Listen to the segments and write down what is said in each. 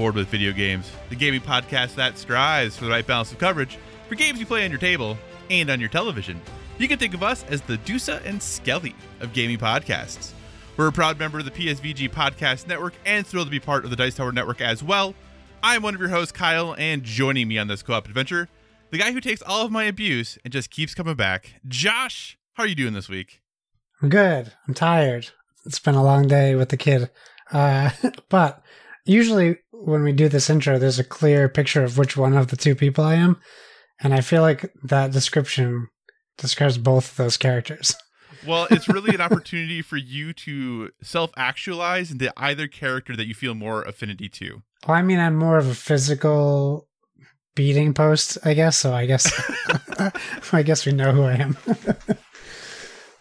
Board with Video Games, the gaming podcast that strives for the right balance of coverage for games you play on your table and on your television. You can think of us as the Dusa and Skelly of gaming podcasts. We're a proud member of the PSVG Podcast Network and thrilled to be part of the Dice Tower Network as well. I'm one of your hosts, Kyle, and joining me on this co op adventure, the guy who takes all of my abuse and just keeps coming back, Josh. How are you doing this week? I'm good. I'm tired. It's been a long day with the kid. Uh, but usually when we do this intro, there's a clear picture of which one of the two people I am. And I feel like that description describes both of those characters. Well, it's really an opportunity for you to self actualize into either character that you feel more affinity to. Well, I mean, I'm more of a physical beating post, I guess. So I guess, I guess we know who I am.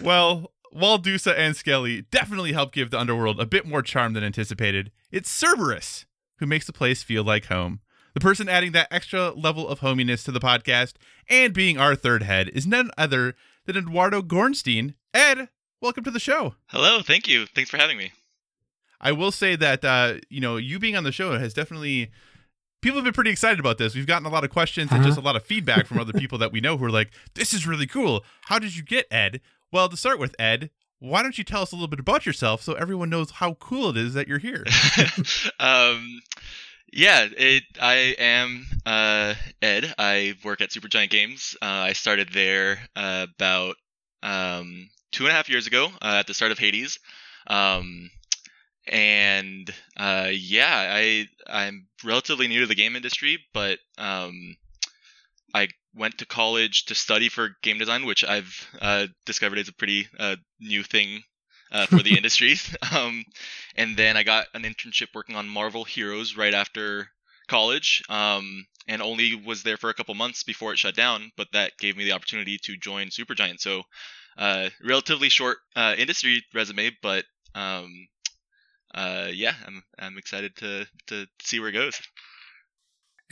Well, while Dusa and Skelly definitely help give the underworld a bit more charm than anticipated, it's Cerberus who makes the place feel like home. The person adding that extra level of hominess to the podcast and being our third head is none other than Eduardo Gornstein. Ed, welcome to the show. Hello, thank you. Thanks for having me. I will say that uh, you know you being on the show has definitely people have been pretty excited about this. We've gotten a lot of questions and Uh-huh. just a lot of feedback from other people that we know who are like, "This is really cool. How did you get Ed?" Well, to start with, Ed, why don't you tell us a little bit about yourself so everyone knows how cool it is that you're here? um, yeah, it. I am uh, Ed. I work at Supergiant Games. Uh, I started there uh, about um, two and a half years ago uh, at the start of Hades. Um, and uh, yeah, I I'm relatively new to the game industry, but um, I went to college to study for game design, which I've uh, discovered is a pretty uh, new thing uh, for the industry. Um, and then I got an internship working on Marvel Heroes right after college, um, and only was there for a couple months before it shut down. But that gave me the opportunity to join Supergiant. So, uh, relatively short uh, industry resume, but um, uh, yeah, I'm I'm excited to to see where it goes.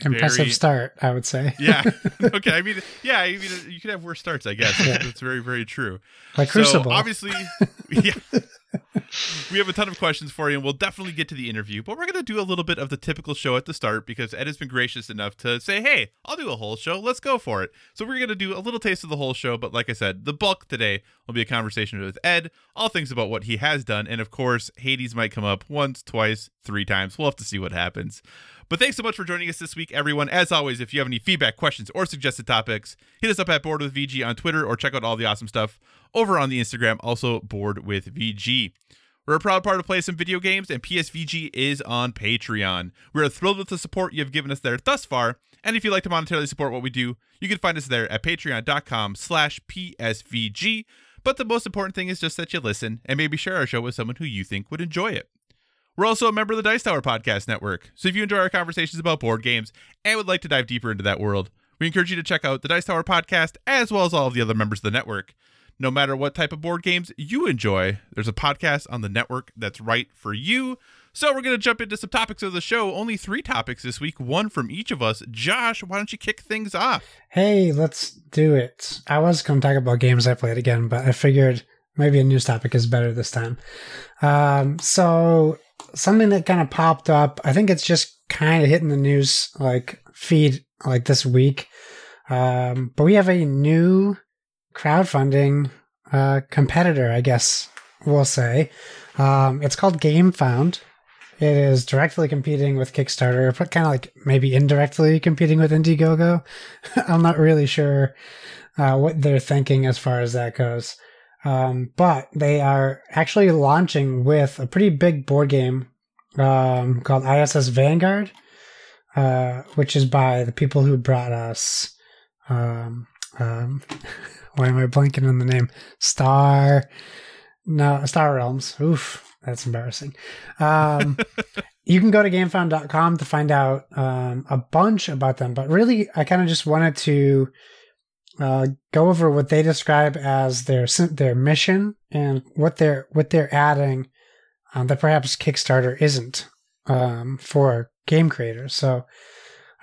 Impressive Very- start, I would say. yeah. okay. I mean, yeah. I mean, you could have worse starts, I guess. Yeah. That's very, very true. like So Crucible. obviously, yeah. We have a ton of questions for you, and we'll definitely get to the interview. But we're going to do a little bit of the typical show at the start because Ed has been gracious enough to say, "Hey, I'll do a whole show. Let's go for it." So we're going to do a little taste of the whole show. But like I said, the bulk today will be a conversation with Ed, all things about what he has done, and of course, Hades might come up once, twice, three times. We'll have to see what happens. But thanks so much for joining us this week, everyone. As always, if you have any feedback, questions, or suggested topics, hit us up at Board with VG on Twitter or check out all the awesome stuff over on the Instagram, also Board with VG. We're a proud part of Play Some Video Games, and PSVG is on Patreon. We're thrilled with the support you have given us there thus far, and if you'd like to monetarily support what we do, you can find us there at patreon.com slash PSVG. But the most important thing is just that you listen and maybe share our show with someone who you think would enjoy it. We're also a member of the Dice Tower Podcast Network, so if you enjoy our conversations about board games and would like to dive deeper into that world, we encourage you to check out the Dice Tower Podcast as well as all of the other members of the network. No matter what type of board games you enjoy, there's a podcast on the network that's right for you. So we're going to jump into some topics of the show. Only three topics this week, one from each of us. Josh, why don't you kick things off? Hey, let's do it. I was going to talk about games I played again, but I figured maybe a news topic is better this time. Um, so something that kind of popped up, I think it's just kind of hitting the news like feed like this week. Um, but we have a new crowdfunding uh, competitor, I guess we'll say. Um, it's called GameFound. It is directly competing with Kickstarter, but kind of like maybe indirectly competing with Indiegogo. I'm not really sure uh, what they're thinking as far as that goes. Um, but they are actually launching with a pretty big board game um, called ISS Vanguard, uh, which is by the people who brought us. Um, um, why am I blanking on the name? Star. no, Star Realms. Oof, that's embarrassing. Um, you can go to GameFound.com to find out um, a bunch about them, but really, I kind of just wanted to uh, go over what they describe as their their mission and what they're what they're adding um, that perhaps Kickstarter isn't um, for game creators. So,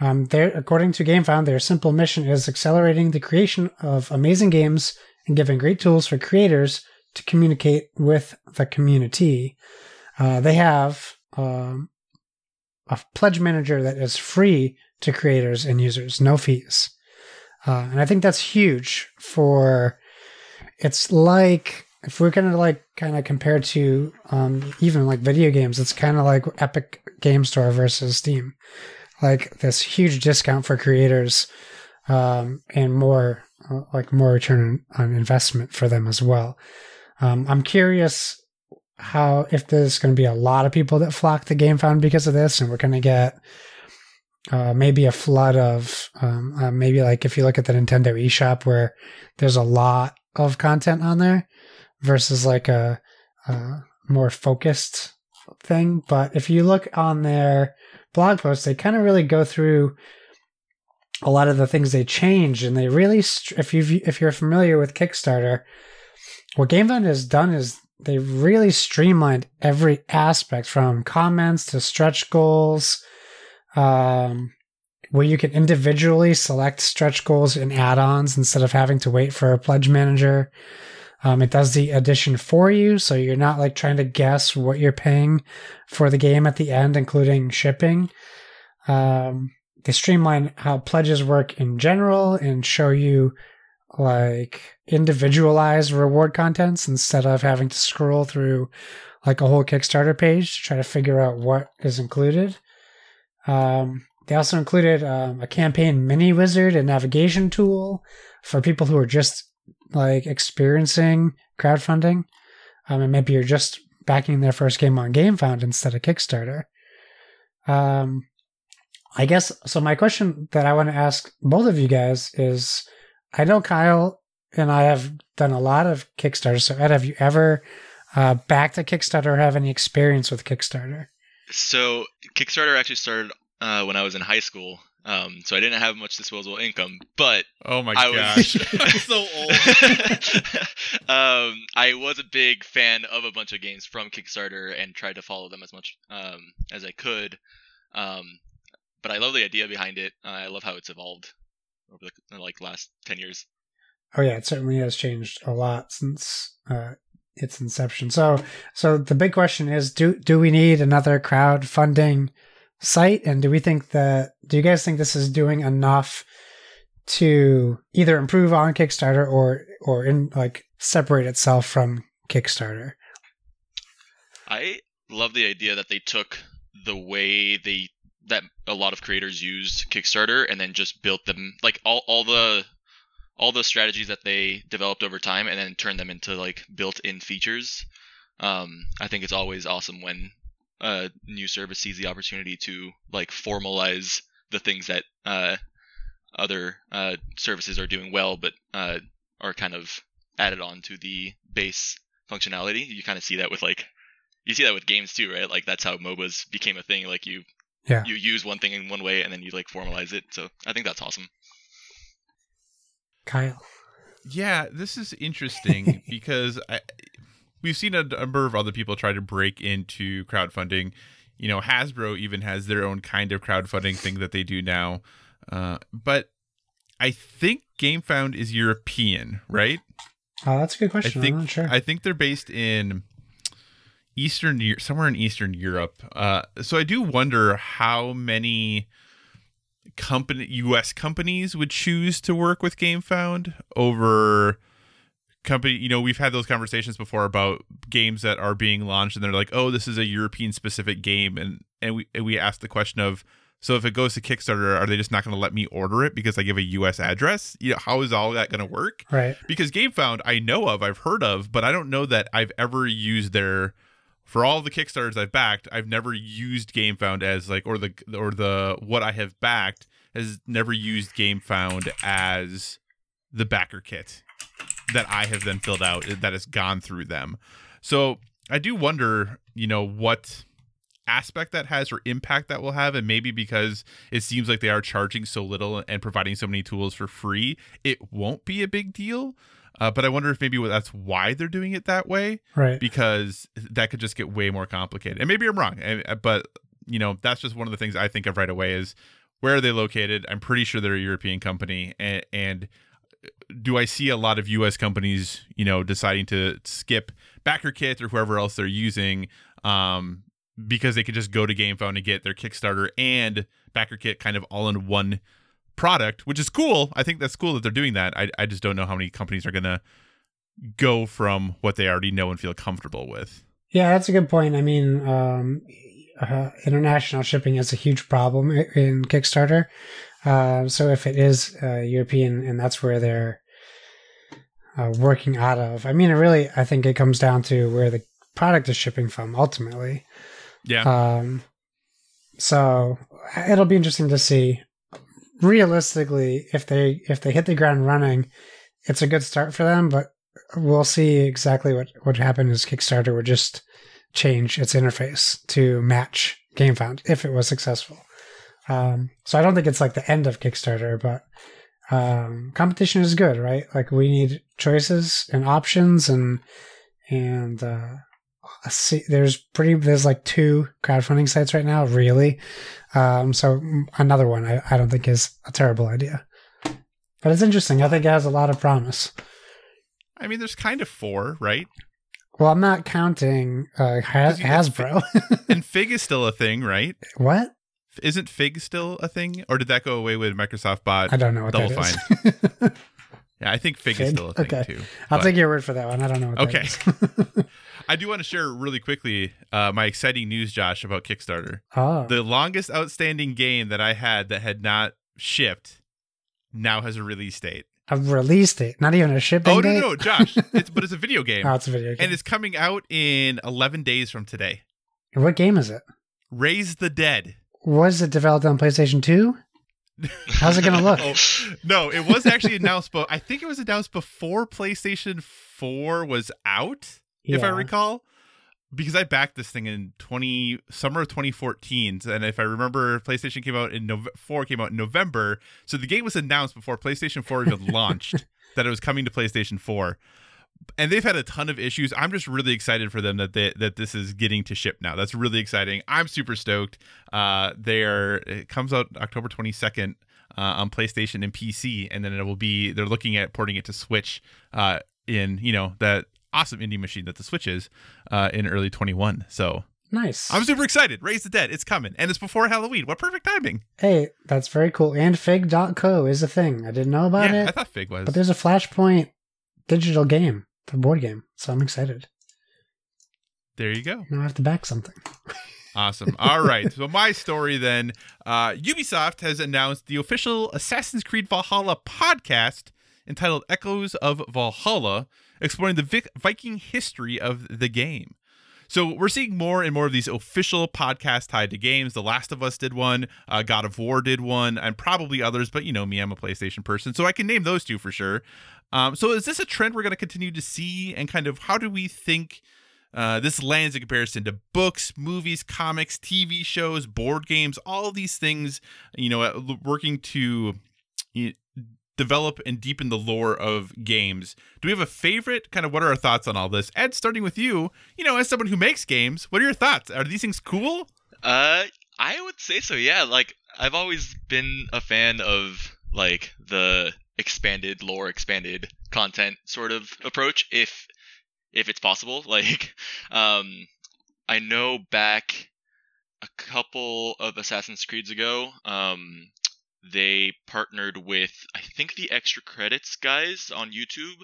um, according to GameFound, their simple mission is accelerating the creation of amazing games and giving great tools for creators to communicate with the community. Uh, they have um, a pledge manager that is free to creators and users, no fees. Uh, and I think that's huge for it's like if we're gonna like kind of compare to um, even like video games, it's kind of like Epic Game Store versus Steam, like this huge discount for creators um, and more like more return on investment for them as well. Um, I'm curious how if there's going to be a lot of people that flock to GameFound because of this, and we're going to get uh, maybe a flood of um, uh, maybe like if you look at the Nintendo eShop where there's a lot of content on there versus like a, a more focused thing. But if you look on their blog posts, they kind of really go through a lot of the things they change, and they really, if you if you're familiar with Kickstarter, what GameFound has done is they really streamlined every aspect from comments to stretch goals um, where you can individually select stretch goals and add-ons instead of having to wait for a pledge manager. Um, it does the addition for you, so you're not like trying to guess what you're paying for the game at the end, including shipping. Um, they streamline how pledges work in general and show you like individualized reward contents instead of having to scroll through like a whole Kickstarter page to try to figure out what is included. Um, they also included um, a campaign mini wizard and navigation tool for people who are just like experiencing crowdfunding. Um, and maybe you're just backing their first game on GameFound instead of Kickstarter. Um, I guess so. My question that I want to ask both of you guys is I know Kyle and I have done a lot of Kickstarter. So, Ed, have you ever uh, backed a Kickstarter or have any experience with Kickstarter? So Kickstarter actually started uh, when I was in high school. Um, so I didn't have much disposable income, but oh my I gosh, was... I'm so old. um, I was a big fan of a bunch of games from Kickstarter and tried to follow them as much um, as I could. Um, but I love the idea behind it. Uh, I love how it's evolved over the like last ten years. Oh yeah, it certainly has changed a lot since uh, its inception. So, so the big question is: do do we need another crowdfunding site, and do we think that? Do you guys think this is doing enough to either improve on Kickstarter or or in like separate itself from Kickstarter? I love the idea that they took the way they that a lot of creators used Kickstarter and then just built them like all all the all the strategies that they developed over time and then turn them into like built-in features. Um, I think it's always awesome when a new service sees the opportunity to like formalize the things that uh, other uh, services are doing well, but uh, are kind of added on to the base functionality. You kind of see that with like you see that with games too, right? Like that's how MOBAs became a thing. Like you yeah. you use one thing in one way and then you like formalize it. So I think that's awesome. Kyle. Yeah, this is interesting because I, we've seen a number of other people try to break into crowdfunding. You know, Hasbro even has their own kind of crowdfunding thing that they do now. Uh, but I think GameFound is European, right? Oh, that's a good question. I think, I'm not sure. I think they're based in Eastern, somewhere in Eastern Europe. Uh, so I do wonder how many company US companies would choose to work with GameFound over company you know we've had those conversations before about games that are being launched and they're like oh this is a European specific game. And and we and we asked the question of so if it goes to Kickstarter are they just not going to let me order it because I give a US address? You know how is all that going to work? Right. Because GameFound I know of I've heard of but I don't know that I've ever used their for all the Kickstarters I've backed, I've never used GameFound as like or the or the what I have backed has never used GameFound as the backer kit. That I have then filled out that has gone through them. So I do wonder, you know, what aspect that has or impact that will have and maybe because it seems like they are charging so little and providing so many tools for free it won't be a big deal uh, but i wonder if maybe that's why they're doing it that way Right. because that could just get way more complicated and maybe i'm wrong uh, but you know that's just one of the things i think of right away is where are they located i'm pretty sure they're a european company and, and do I see a lot of U.S. companies, you know, deciding to skip BackerKit or whoever else they're using, um, because they could just go to GameFound and get their Kickstarter and BackerKit kind of all in one product, which is cool. I think that's cool that they're doing that. I, I just don't know how many companies are gonna go from what they already know and feel comfortable with. Yeah, that's a good point. I mean, um, uh, international shipping is a huge problem in Kickstarter. Uh, so if it is uh, European and that's where they're uh, working out of, I mean, it really, I think it comes down to where the product is shipping from ultimately. Yeah, Um, so it'll be interesting to see. Realistically, if they if they hit the ground running, it's a good start for them. But we'll see exactly what what happened is Kickstarter would just change its interface to match GameFound if it was successful. Um, so I don't think it's like the end of Kickstarter, but um, competition is good, right? Like we need choices and options and and uh, see there's pretty there's like two crowdfunding sites right now really um so another one I, I don't think is a terrible idea but it's interesting i think it has a lot of promise I mean, there's kind of four, right? well i'm not counting uh has, hasbro and Fig is still a thing, right? what Isn't Fig still a thing, or did that go away with Microsoft bought? i don't know what Double that is Yeah, I think Fig, is still a thing Okay. too. i'll but- take your word for that one i don't know what Okay. I do want to share really quickly uh, my exciting news, Josh, about Kickstarter. oh The longest outstanding game that I had that had not shipped now has a release date. a release date not even a shipping Oh no, date no, no, Josh! It's but it's a video game, oh it's a video game and it's coming out in 11 days from today. what game is it Raise the Dead. Was it developed on playstation 2 How's it gonna look? Oh, no, it was actually announced, but I think it was announced before PlayStation 4 was out. if I recall, because I backed this thing in twenty summer of 2014, and if I remember, PlayStation came out in November, four came out in November, so the game was announced before PlayStation 4 even launched that it was coming to PlayStation 4. And they've had a ton of issues. I'm just really excited for them that they, that this is getting to ship now. That's really exciting. I'm super stoked. Uh, they're it comes out October 22nd uh, on PlayStation and PC, and then it will be. They're looking at porting it to Switch uh, in you know that awesome indie machine that the Switch is uh, in early 21. So nice I'm super excited. Raise the Dead, it's coming, and it's before Halloween. What perfect timing! Hey, that's very cool. And Fig.co is a thing. I didn't know about yeah, it. I thought Fig was. but there's a Flashpoint digital game, the board game. So I'm excited. there you go. Now I have to back something. Awesome. All right. So my story then, uh, Ubisoft has announced the official Assassin's Creed Valhalla podcast entitled Echoes of Valhalla, exploring the Vic- Viking history of the game. So we're seeing more and more of these official podcasts tied to games. The Last of Us did one, uh, God of War did one, and probably others. But you know me, I'm a PlayStation person, so I can name those two for sure. Um, so is this a trend we're going to continue to see, and kind of how do we think uh, this lands in comparison to books, movies, comics, TV shows, board games, all these things, you know, uh, working to develop and deepen the lore of games. Do we have a favorite? Kind of what are our thoughts on all this? Ed, starting with you, you know, as someone who makes games, what are your thoughts? Are these things cool? Uh, I would say so. Yeah, like I've always been a fan of like the expanded lore, expanded content sort of approach, if if it's possible. Like, um, I know back a couple of Assassin's Creeds ago, um, they partnered with I think the extra credits guys on YouTube.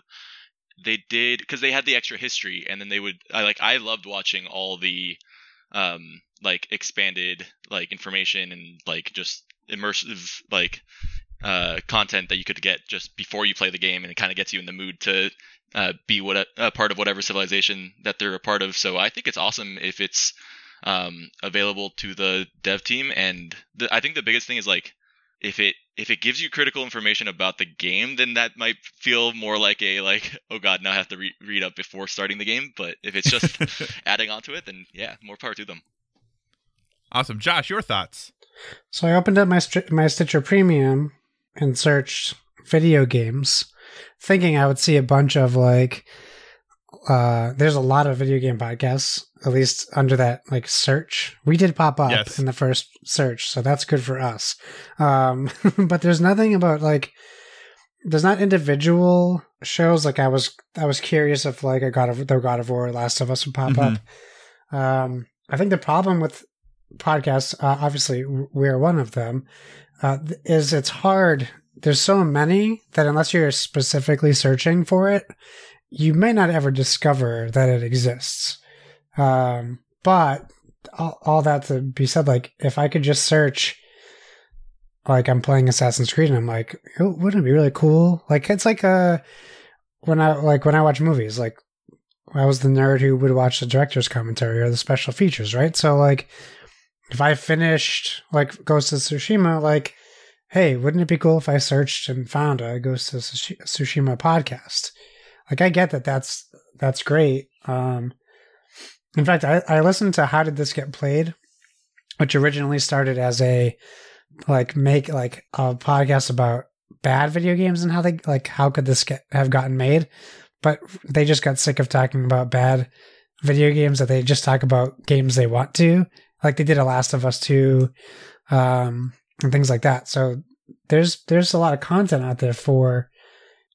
They did because they had the extra history, and then they would. I like. I loved watching all the um like expanded like information and like just immersive like uh content that you could get just before you play the game and it kind of gets you in the mood to uh, be what a, a part of whatever civilization that they're a part of so i think it's awesome if it's um available to the dev team and the, i think the biggest thing is like if it if it gives you critical information about the game, then that might feel more like a like, oh god, now I have to re- read up before starting the game. But if it's just adding on to it, then yeah, more power to them. Awesome, Josh. Your thoughts? So I opened up my Stri- my Stitcher Premium and searched video games, thinking I would see a bunch of like. Uh, there's a lot of video game podcasts, at least under that like search. We did pop up Yes. in the first search, so that's good for us. Um, but there's nothing about like there's not individual shows. Like I was I was curious if like a God of the God of War, Last of Us would pop Mhm. up. Um, I think the problem with podcasts, uh, obviously we're one of them, uh, is it's hard. There's so many that unless you're specifically searching for it, you may not ever discover that it exists. Um, but all, all that to be said, like if I could just search, like I'm playing Assassin's Creed, and I'm like, "Oh, wouldn't it be really cool? Like it's like a when I like when I watch movies, like I was the nerd who would watch the director's commentary or the special features, right? So like if I finished like Ghost of Tsushima, like, hey, wouldn't it be cool if I searched and found a Ghost of Tsushima podcast? Like I get that that's that's great. Um in fact, I, I listened to How Did This Get Played, which originally started as a like make like a podcast about bad video games and how they like how could this get have gotten made? But they just got sick of talking about bad video games that they just talk about games they want to. Like they did a last of us 2 um and things like that. So there's there's a lot of content out there for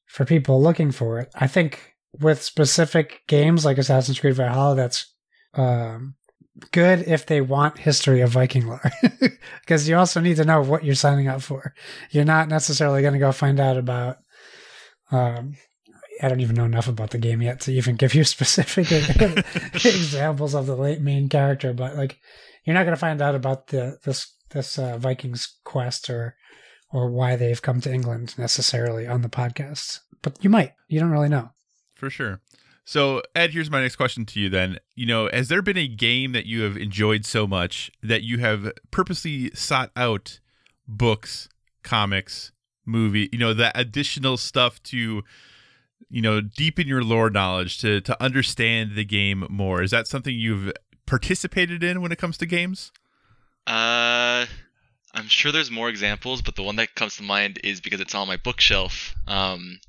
for people looking for it. I think with specific games like assassin's creed valhalla that's um good if they want history of viking lore because you also need to know what you're signing up for you're not necessarily going to go find out about um I don't even know enough about the game yet to even give you specific examples of the late main character, but like you're not going to find out about the this this uh, Vikings quest or or why they've come to England necessarily on the podcast. But you might. You don't really know. For sure. So, Ed, here's my next question to you then. You know, has there been a game that you have enjoyed so much that you have purposely sought out books, comics, movie, you know, that additional stuff to you know, deepen your lore knowledge to to understand the game more? Is that something you've participated in when it comes to games? Uh, I'm sure there's more examples, but the one that comes to mind is because it's on my bookshelf. Um,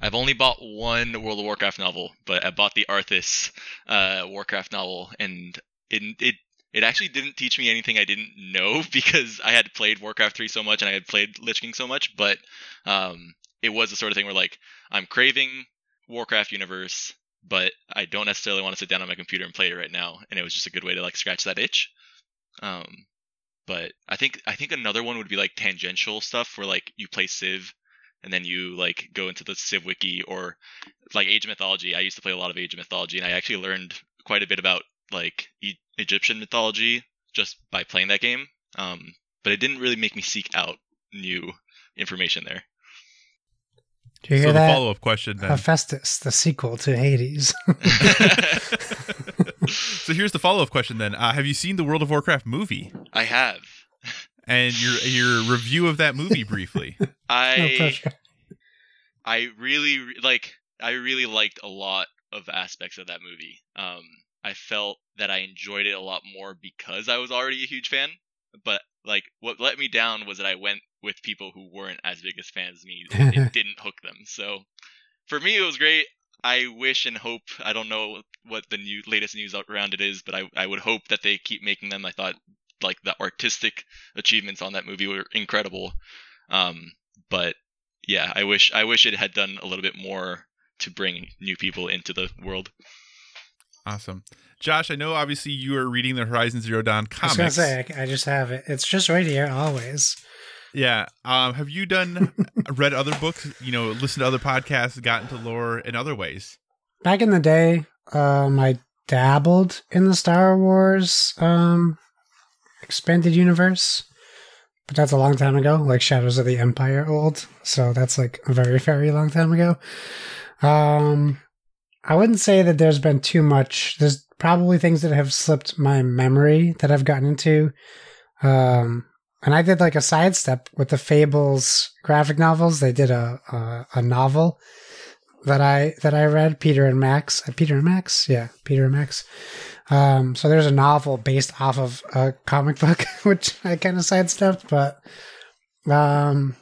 I've only bought one World of Warcraft novel, but I bought the Arthas uh, Warcraft novel, and it it it actually didn't teach me anything I didn't know because I had played Warcraft 3 so much and I had played Lich King so much, but um, it was the sort of thing where like I'm craving Warcraft universe, but I don't necessarily want to sit down on my computer and play it right now, and it was just a good way to like scratch that itch. Um, but I think I think another one would be like tangential stuff where like you play Civ and then you like go into the Civ wiki or like Age of Mythology. I used to play a lot of Age of Mythology and I actually learned quite a bit about like e- Egyptian mythology just by playing that game. Um, but it didn't really make me seek out new information there. Do you so hear the that? follow up question then. Hephaestus, the sequel to Hades. so here's the follow up question then. Uh, have you seen the World of Warcraft movie I have. And your your review of that movie briefly? I pressure. I really like I really liked a lot of aspects of that movie. Um I felt that I enjoyed it a lot more because I was already a huge fan, but like what let me down was that I went with people who weren't as big as fans as me and it didn't hook them. So for me it was great. I wish and hope I don't know what the new latest news around it is, but I I would hope that they keep making them. I thought like the artistic achievements on that movie were incredible. Um but yeah, I wish I wish it had done a little bit more to bring new people into the world. Awesome. Josh, I know obviously you are reading the Horizon Zero Dawn I was gonna say I, I just have it. It's just right here, always. Yeah. Um, have you done read other books? You know, listened to other podcasts, gotten to lore in other ways? Back in the day, um, I dabbled in the Star Wars um, expanded universe, but that's a long time ago. Like Shadows of the Empire old, so that's like a very very long time ago. Um, I wouldn't say that there's been too much. There's probably things that have slipped my memory that I've gotten into. Um, and I did like a sidestep with the Fables graphic novels. They did a a, a novel that I that I read, Peter and Max. Uh, Peter and Max, yeah, Peter and Max. Um, so there's a novel based off of a comic book, which I kind of sidestepped, but um,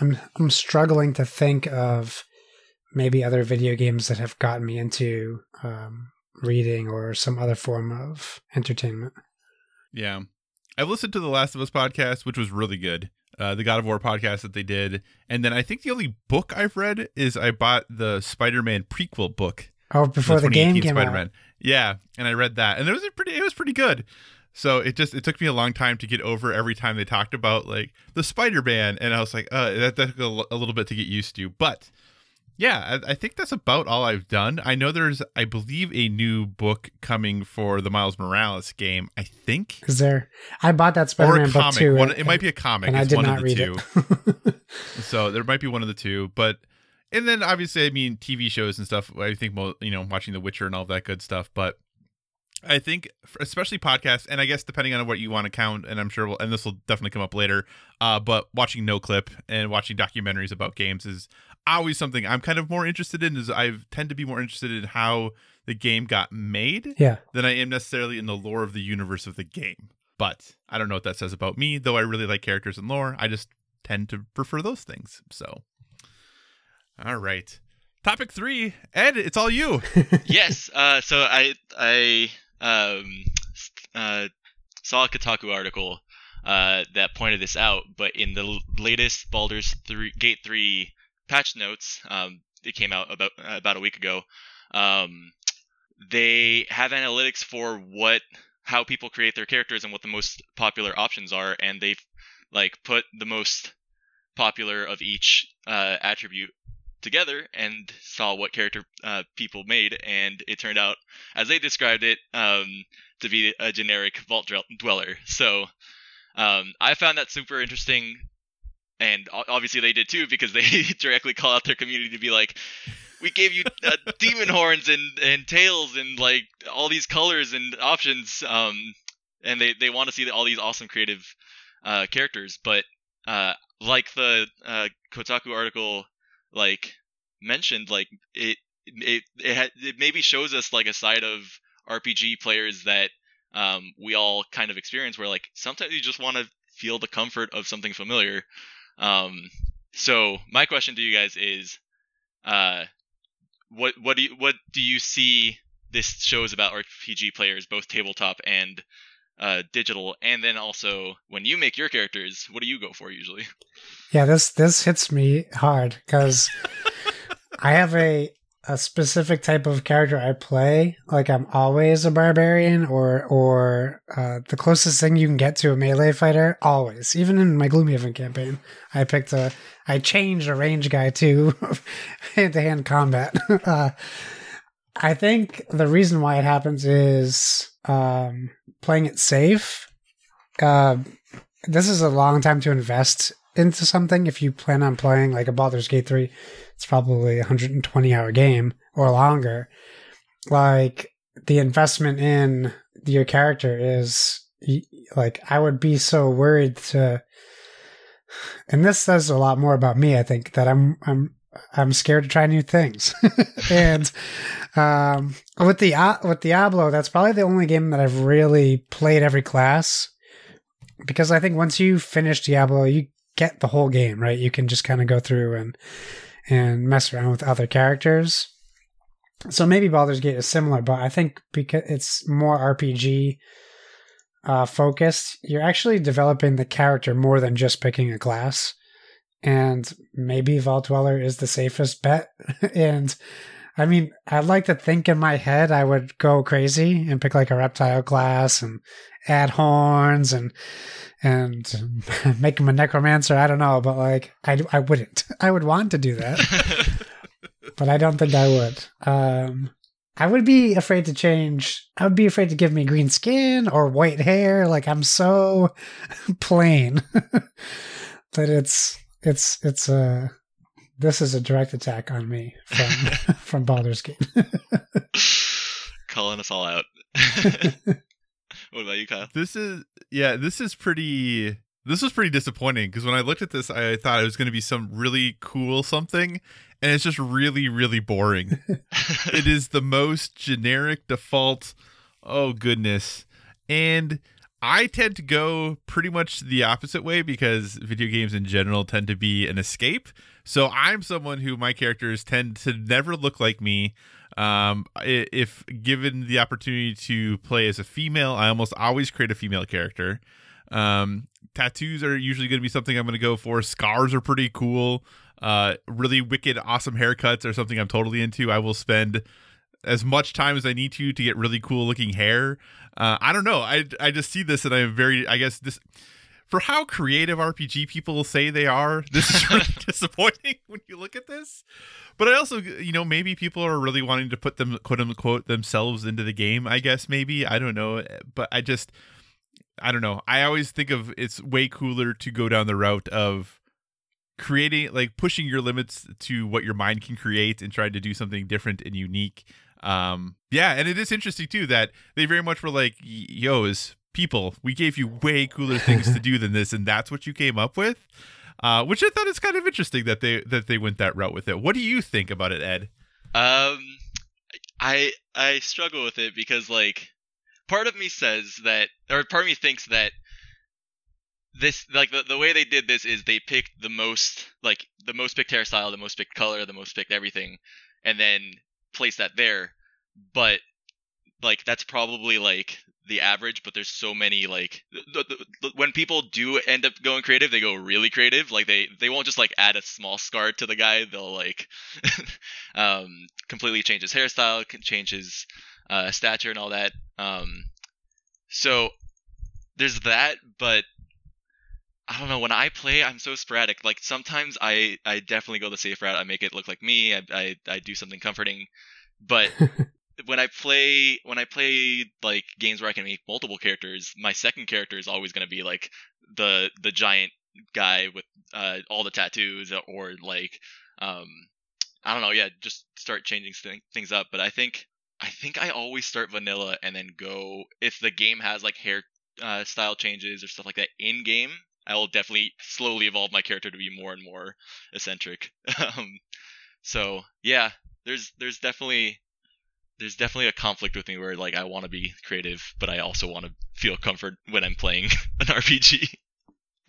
I'm I'm struggling to think of maybe other video games that have gotten me into um, reading or some other form of entertainment. Yeah. I've listened to the Last of Us podcast, which was really good. Uh, the God of War podcast that they did. And then I think the only book I've read is I bought the Spider Man prequel book. Oh, before the, game came Spider-Man. out. Yeah. And I read that. And it was pretty it was pretty good. So it just it took me a long time to get over every time they talked about like the Spider Man, and I was like, uh, that, that took a, a little bit to get used to. But yeah, I, I, think that's about all I've done. I know there's, I believe, a new book coming for the Miles Morales game. I think is there. I bought that Spider-Man book too. One, it might be a comic. And it's I did one not of the read two. it. so there might be one of the two, but and then obviously, I mean, TV shows and stuff. I think, you know, watching The Witcher and all that good stuff. But I think, especially podcasts, and I guess depending on what you want to count, and I'm sure, we'll, and this will definitely come up later. Uh, but watching NoClip and watching documentaries about games is always something I'm kind of more interested in. Is I tend to be more interested in how the game got made, yeah, than I am necessarily in the lore of the universe of the game. But I don't know what that says about me, though. I really like characters and lore. I just tend to prefer those things. So, all right. Topic three, Ed, it's all you. yes. Uh, so I I um, uh, saw a Kotaku article uh, that pointed this out, but in the latest Baldur's 3, Gate 3 patch notes, um, it came out about uh, about a week ago. Um, they have analytics for what how people create their characters and what the most popular options are, and they've like put the most popular of each uh, attribute together and saw what character uh, people made, and it turned out, as they described it, um, to be a generic vault dweller. So um, I found that super interesting, and obviously they did too because they directly call out their community to be like, "We gave you uh, demon horns and and tails and like all these colors and options." Um, and they they want to see all these awesome creative uh, characters, but uh, like the uh, Kotaku article like mentioned, like it it it, ha- it maybe shows us like a side of RPG players that um, we all kind of experience, where like sometimes you just want to feel the comfort of something familiar. Um, so my question to you guys is, uh, what what do you, what do you see this shows about RPG players, both tabletop and uh, digital, and then also when you make your characters, what do you go for usually? Yeah, this this hits me hard because I have a a specific type of character I play. Like I'm always a barbarian, or or uh, the closest thing you can get to a melee fighter. Always, even in my Gloomhaven campaign, I picked a. I changed a range guy to hand to hand combat. uh, I think the reason why it happens is um, playing it safe. Uh, this is a long time to invest into something if you plan on playing like a Baldur's Gate 3 it's probably a 120 hour game or longer like the investment in your character is like I would be so worried to and this says a lot more about me I think that I'm I'm I'm scared to try new things. and um, with the uh, with Diablo, that's probably the only game that I've really played every class because I think once you finish Diablo, you get the whole game, right? You can just kind of go through and and mess around with other characters. So maybe Baldur's Gate is similar, but I think because it's more RPG uh, focused, you're actually developing the character more than just picking a class and maybe Vault Dweller is the safest bet. and I mean, I'd like to think in my head I would go crazy and pick like a reptile class and add horns and and make him a necromancer. I don't know, but like I I wouldn't. I would want to do that, but I don't think I would. Um, I would be afraid to change. I would be afraid to give me green skin or white hair. Like I'm so plain that it's it's it's a this is a direct attack on me from from Baldur's Gate. Calling us all out. what about you, Kyle? This is yeah, this is pretty This was pretty disappointing because when I looked at this, I thought it was going to be some really cool something, and it's just really, really boring. it is the most generic default. Oh goodness. And I tend to go pretty much the opposite way because video games in general tend to be an escape. So I'm someone who my characters tend to never look like me. Um, if given the opportunity to play as a female, I almost always create a female character. Um, tattoos are usually going to be something I'm going to go for. Scars are pretty cool. Uh, really wicked, awesome haircuts are something I'm totally into. I will spend as much time as I need to to get really cool looking hair. Uh, I don't know. I I just see this and I'm very. I guess this for how creative RPG people say they are. This is really disappointing when you look at this. But I also, you know, maybe people are really wanting to put them quote unquote themselves into the game. I guess maybe I don't know, but I just I don't know. I always think of it's way cooler to go down the route of creating like pushing your limits to what your mind can create and trying to do something different and unique um yeah and it is interesting too that they very much were like "Y- yo people we gave you way cooler things to do than this and that's what you came up with? Uh which i thought is kind of interesting that they that they went that route with it. What do you think about it ed? Um, I I struggle with it because like part of me says that, or part of me thinks that this like the, the way they did this is they picked the most like the most picked hairstyle, the most picked color, the most picked everything, and then place that there. But like that's probably like the average but there's so many like the, the, the, when people do end up going creative they go really creative like they they won't just like add a small scar to the guy they'll like um completely change his hairstyle change his uh stature and all that um so there's that but I don't know. When I play, I'm so sporadic. Like sometimes I, I definitely go the safe route. I make it look like me. I, I, I do something comforting. But when I play when I play like games where I can make multiple characters, my second character is always going to be like the the giant guy with uh, all the tattoos, or like um, I don't know, yeah, just start changing th- things up. But I think I think I always start vanilla and then go if the game has like hair uh, style changes or stuff like that in game. I will definitely slowly evolve my character to be more and more eccentric. um, so yeah, there's there's definitely there's definitely a conflict with me where like I want to be creative, but I also want to feel comfort when I'm playing an RPG.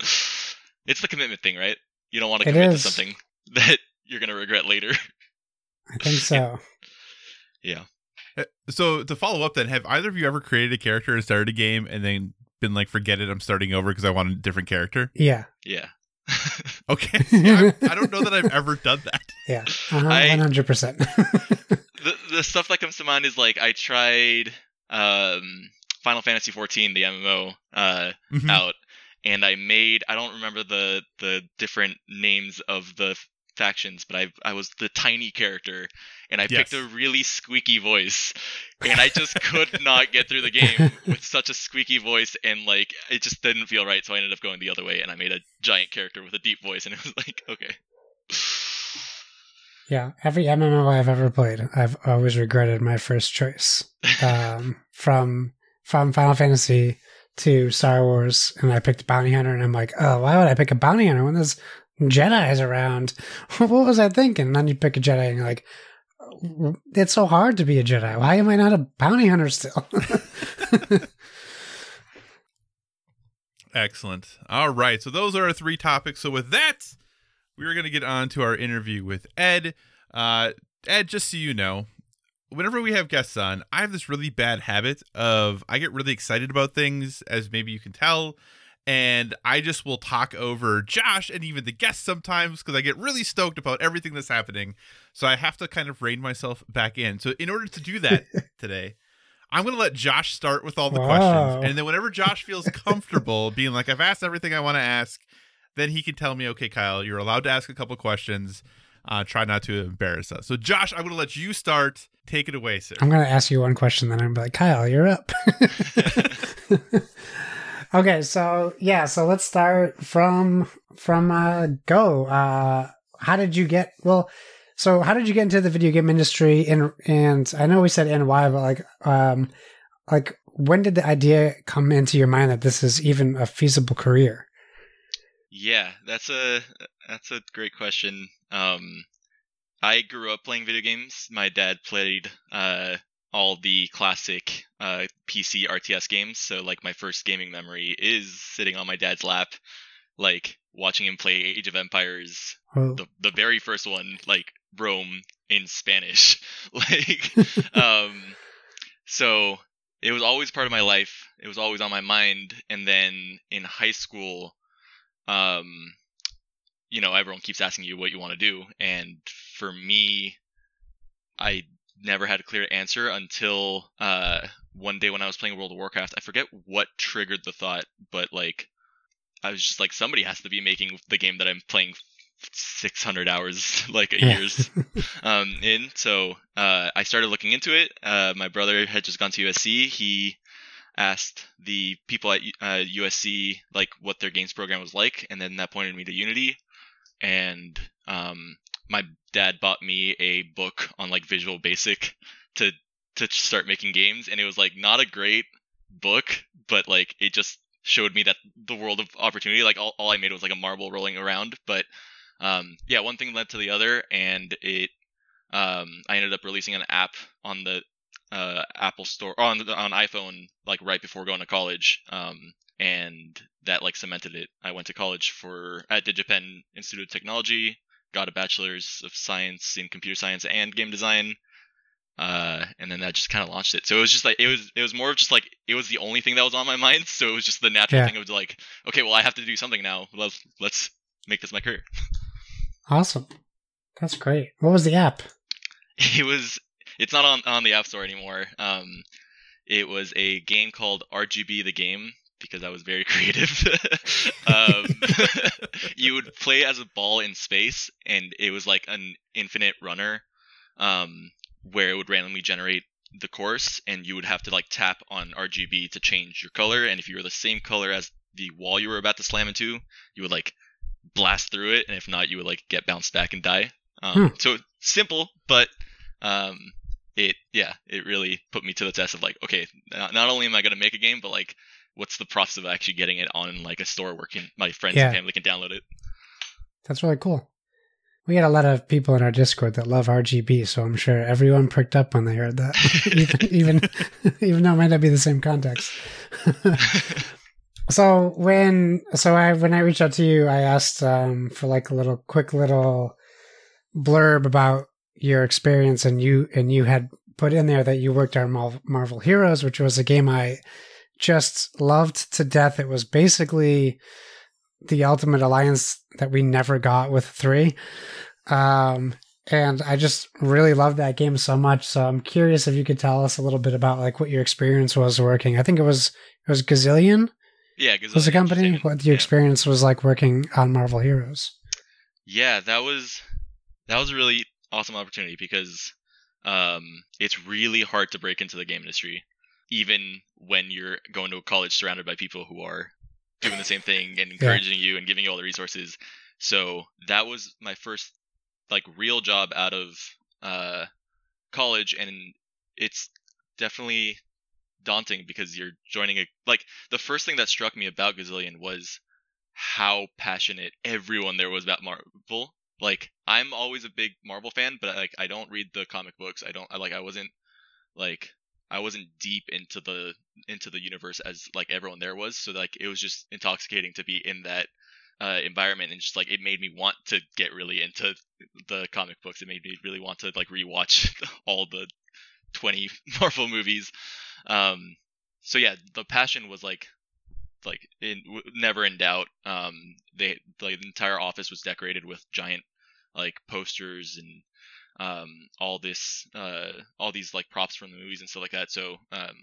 it's the commitment thing, right? You don't want to It commit is. to something that you're gonna regret later. I think so. yeah. Uh, so to follow up then have either of you ever created a character and started a game and then been like forget it i'm starting over because i want a different character Yeah. Yeah. okay See, I, I don't know that i've ever done that Yeah. Uh-huh, 100%. the the stuff that comes to mind is like I tried um Final Fantasy 14, the MMO, uh, Mhm. out, and I made I don't remember the the different names of the f- factions, but I I was the tiny character, and I picked a really squeaky voice, and I just could not get through the game with such a squeaky voice, and like it just didn't feel right, so I ended up going the other way, and I made a giant character with a deep voice, and it was like okay. yeah. Every MMO I've ever played, I've always regretted my first choice. Um, from from Final Fantasy to Star Wars, and I picked Bounty Hunter, and I'm like, oh, why would I pick a Bounty Hunter when there's Jedi's around? what was I thinking? And then you pick a Jedi, and you're like, it's so hard to be a Jedi. Why am I not a bounty hunter still? Excellent. All right. So those are our three topics. So with that, we are going to get on to our interview with Ed. Uh, Ed, just so you know, whenever we have guests on, I have this really bad habit of I get really excited about things, as maybe you can tell. And I just will talk over Josh and even the guests sometimes because I get really stoked about everything that's happening. So I have to kind of rein myself back in. So in order to do that today, I'm going to let Josh start with all the Wow. questions. And then whenever Josh feels comfortable being like, I've asked everything I want to ask, then he can tell me, okay, Kyle, you're allowed to ask a couple questions. Uh, try not to embarrass us. So, Josh, I'm going to let you start. Take it away, sir. I'm going to ask you one question, then I'm like, Kyle, you're up. okay, so yeah, so let's start from from uh, go. Uh, how did you get? Well, so how did you get into the video game industry? And and I know we said NY, but like um, like when did the idea come into your mind that this is even a feasible career? Yeah, that's a that's a great question. Um, I grew up playing video games. My dad played uh, all the classic uh, PC RTS games. So like my first gaming memory is sitting on my dad's lap, like watching him play Age of Empires, Oh, the the very first one, like Rome in Spanish. like um so it was always part of my life. It was always on my mind. And then in high school, um, you know, everyone keeps asking you what you want to do. And for me, I never had a clear answer until uh, one day when I was playing World of Warcraft. I forget what triggered the thought, but like, I was just like, somebody has to be making the game that I'm playing 600 hours like a Yeah. year's um, in. So uh, I started looking into it. Uh, my brother had just gone to USC. He asked the people at uh, USC like what their games program was like, and then that pointed me to Unity. And um, my dad bought me a book on like Visual Basic to to start making games, and it was like not a great book, but like it just showed me that the world of opportunity. Like all, all I made was like a marble rolling around, but um, yeah, one thing led to the other, and it um, I ended up releasing an app on the uh, Apple Store on the, on iPhone like right before going to college, um, and that like cemented it. I went to college for at DigiPen Institute of Technology, got a bachelor's of science in computer science and game design. Uh, and then that just kind of launched it. So it was just like it was it was more of just like it was the only thing that was on my mind. So it was just the natural Yeah. thing of like, okay, well I have to do something now. Let's let's make this my career. awesome. That's great. What was the app? it was it's not on on the app store anymore um it was a game called rgb the game because i was very creative um you would play as a ball in space and it was like an infinite runner um where it would randomly generate the course and you would have to like tap on rgb to change your color and if you were the same color as the wall you were about to slam into you would like blast through it and if not you would like get bounced back and die um, Hmm. so simple but um it yeah it really put me to the test of like okay not, not only am i going to make a game but like what's the process of actually getting it on like a store where can, my friends Yeah. and family can download it That's really cool. We had a lot of people in our Discord that love RGB, so I'm sure everyone pricked up when they heard that, even even even though it might not be the same context. so when so I when I reached out to you, I asked um, for like a little quick little blurb about your experience, and you and you had put in there that you worked on Marvel, Marvel Heroes, which was a game I just loved to death. It was basically the ultimate alliance that we never got with three. Um, and I just really loved that game so much. So I'm curious if you could tell us a little bit about like what your experience was working. I think it was it was Gazillion yeah because was the company. What your experience was like working on Marvel Heroes. yeah that was that was a really awesome opportunity because um it's really hard to break into the game industry even when you're going to a college surrounded by people who are doing the same thing and encouraging you and giving you all the resources. So that was my first like real job out of uh college and it's definitely daunting because you're joining a like the first thing that struck me about gazillion was how passionate everyone there was about marvel. Like i'm always a big marvel fan but like i don't read the comic books. I don't I, like i wasn't like i wasn't deep into the into the universe as like everyone there was. So like it was just intoxicating to be in that uh, environment and just like it made me want to get really into the comic books. It made me really want to like rewatch all the 20 marvel movies. Um so yeah the passion was like like in, w- never in doubt. Um they like the entire office was decorated with giant like posters and um all this uh all these like props from the movies and stuff like that so um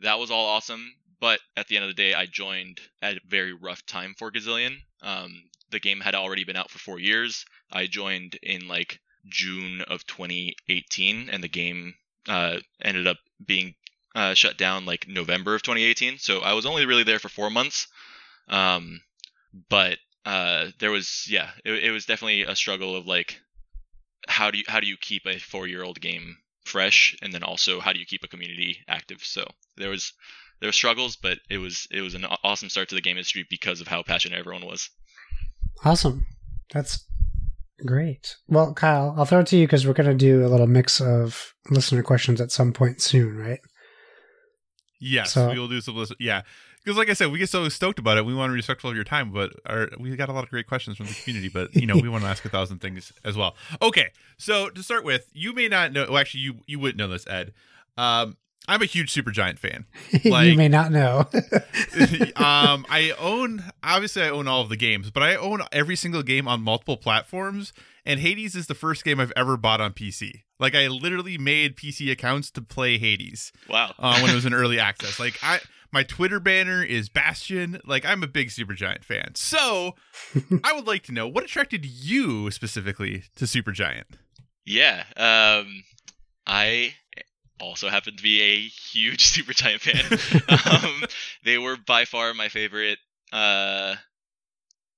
that was all awesome but at the end of the day i joined at a very rough time for gazillion um the game had already been out for four years i joined in like june of 2018 and the game uh ended up being uh, shut down like November of 2018. So I was only really there for four months. Um, but uh, there was yeah, it, it was definitely a struggle of like how do you how do you keep a four year old game fresh, and then also how do you keep a community active. So there was there were struggles, but it was it was an awesome start to the game industry because of how passionate everyone was. Awesome. That's great. Well, Kyle, I'll throw it to you because we're going to do a little mix of listener questions at some point soon, right? Yes, So- we will do some. Listen- yeah, because like I said, we get so stoked about it. We want to be respectful of your time, but our, we got a lot of great questions from the community. But you know, we want to ask a thousand things as well. Okay, so to start with, you may not know. Well, actually, you you wouldn't know this, Ed. Um, I'm a huge Supergiant fan. you may not know. um, I own obviously I own all of the games, but I own every single game on multiple platforms. And Hades is the first game I've ever bought on PC. Like I literally made PC accounts to play Hades Wow. uh, when it was in early access. Like I, my Twitter banner is Bastion. Like I'm a big Supergiant fan. So I would like to know what attracted you specifically to Supergiant. Yeah. Um, I also happen to be a huge Supergiant fan. um, they were by far my favorite uh,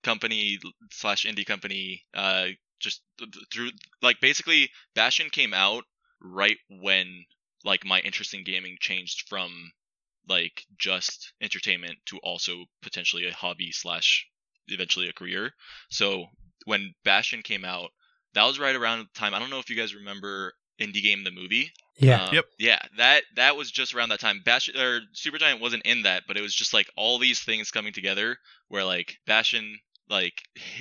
company slash indie company. Uh, just th- th- through like basically, Bastion came out right when like my interest in gaming changed from like just entertainment to also potentially a hobby slash eventually a career. So when Bastion came out, that was right around the time. I don't know if you guys remember Indie Game the movie. yeah. Um, Yep. Yeah, that that was just around that time. Bastion or Supergiant wasn't in that, but it was just like all these things coming together where like Bastion like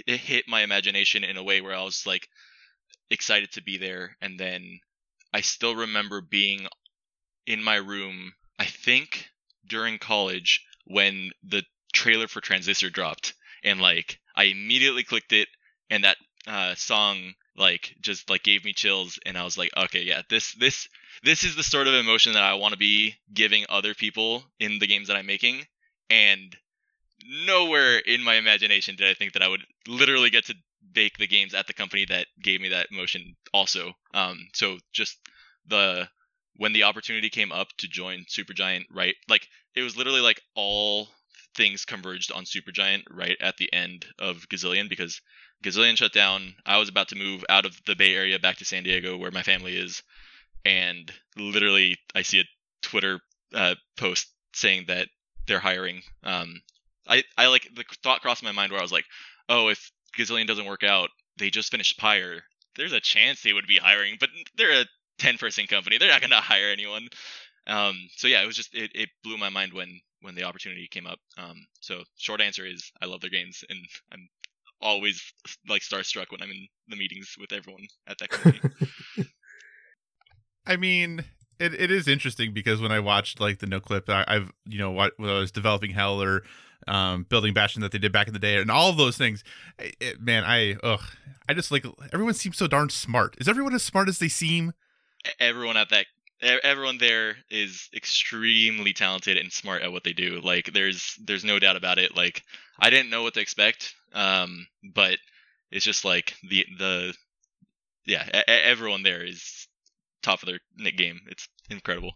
it hit my imagination in a way where I was like excited to be there and then I still remember being in my room, I think during college when the trailer for Transistor dropped and like I immediately clicked it and that uh, song like just like gave me chills and I was like okay yeah this this this is the sort of emotion that I want to be giving other people in the games that I'm making. And nowhere in my imagination did I think that I would literally get to bake the games at the company that gave me that emotion also. Um so just the when the opportunity came up to join Supergiant right like it was literally like all things converged on Supergiant right at the end of Gazillion because Gazillion shut down. I was about to move out of the Bay Area back to San Diego where my family is, and literally I see a Twitter uh, post saying that they're hiring. Um, I I like the thought crossed my mind where I was like, oh, if Gazillion doesn't work out, they just finished Pyre. There's a chance they would be hiring, but they're a ten person company. They're not gonna hire anyone. Um, so yeah, it was just it, it blew my mind when when the opportunity came up. Um, so short answer is I love their games and I'm always like starstruck when I'm in the meetings with everyone at that company. I mean, it, it is interesting because when I watched like the no clip, I, I've you know what when I was developing Hell or um, building Bastion that they did back in the day, and all of those things, it, it- man, I ugh, I just like everyone seems so darn smart. Is everyone as smart as they seem? Everyone at that everyone there is extremely talented and smart at what they do. Like there's there's no doubt about it. Like I didn't know what to expect, um, but it's just like the the yeah, e- everyone there is top of their nick game. It's incredible.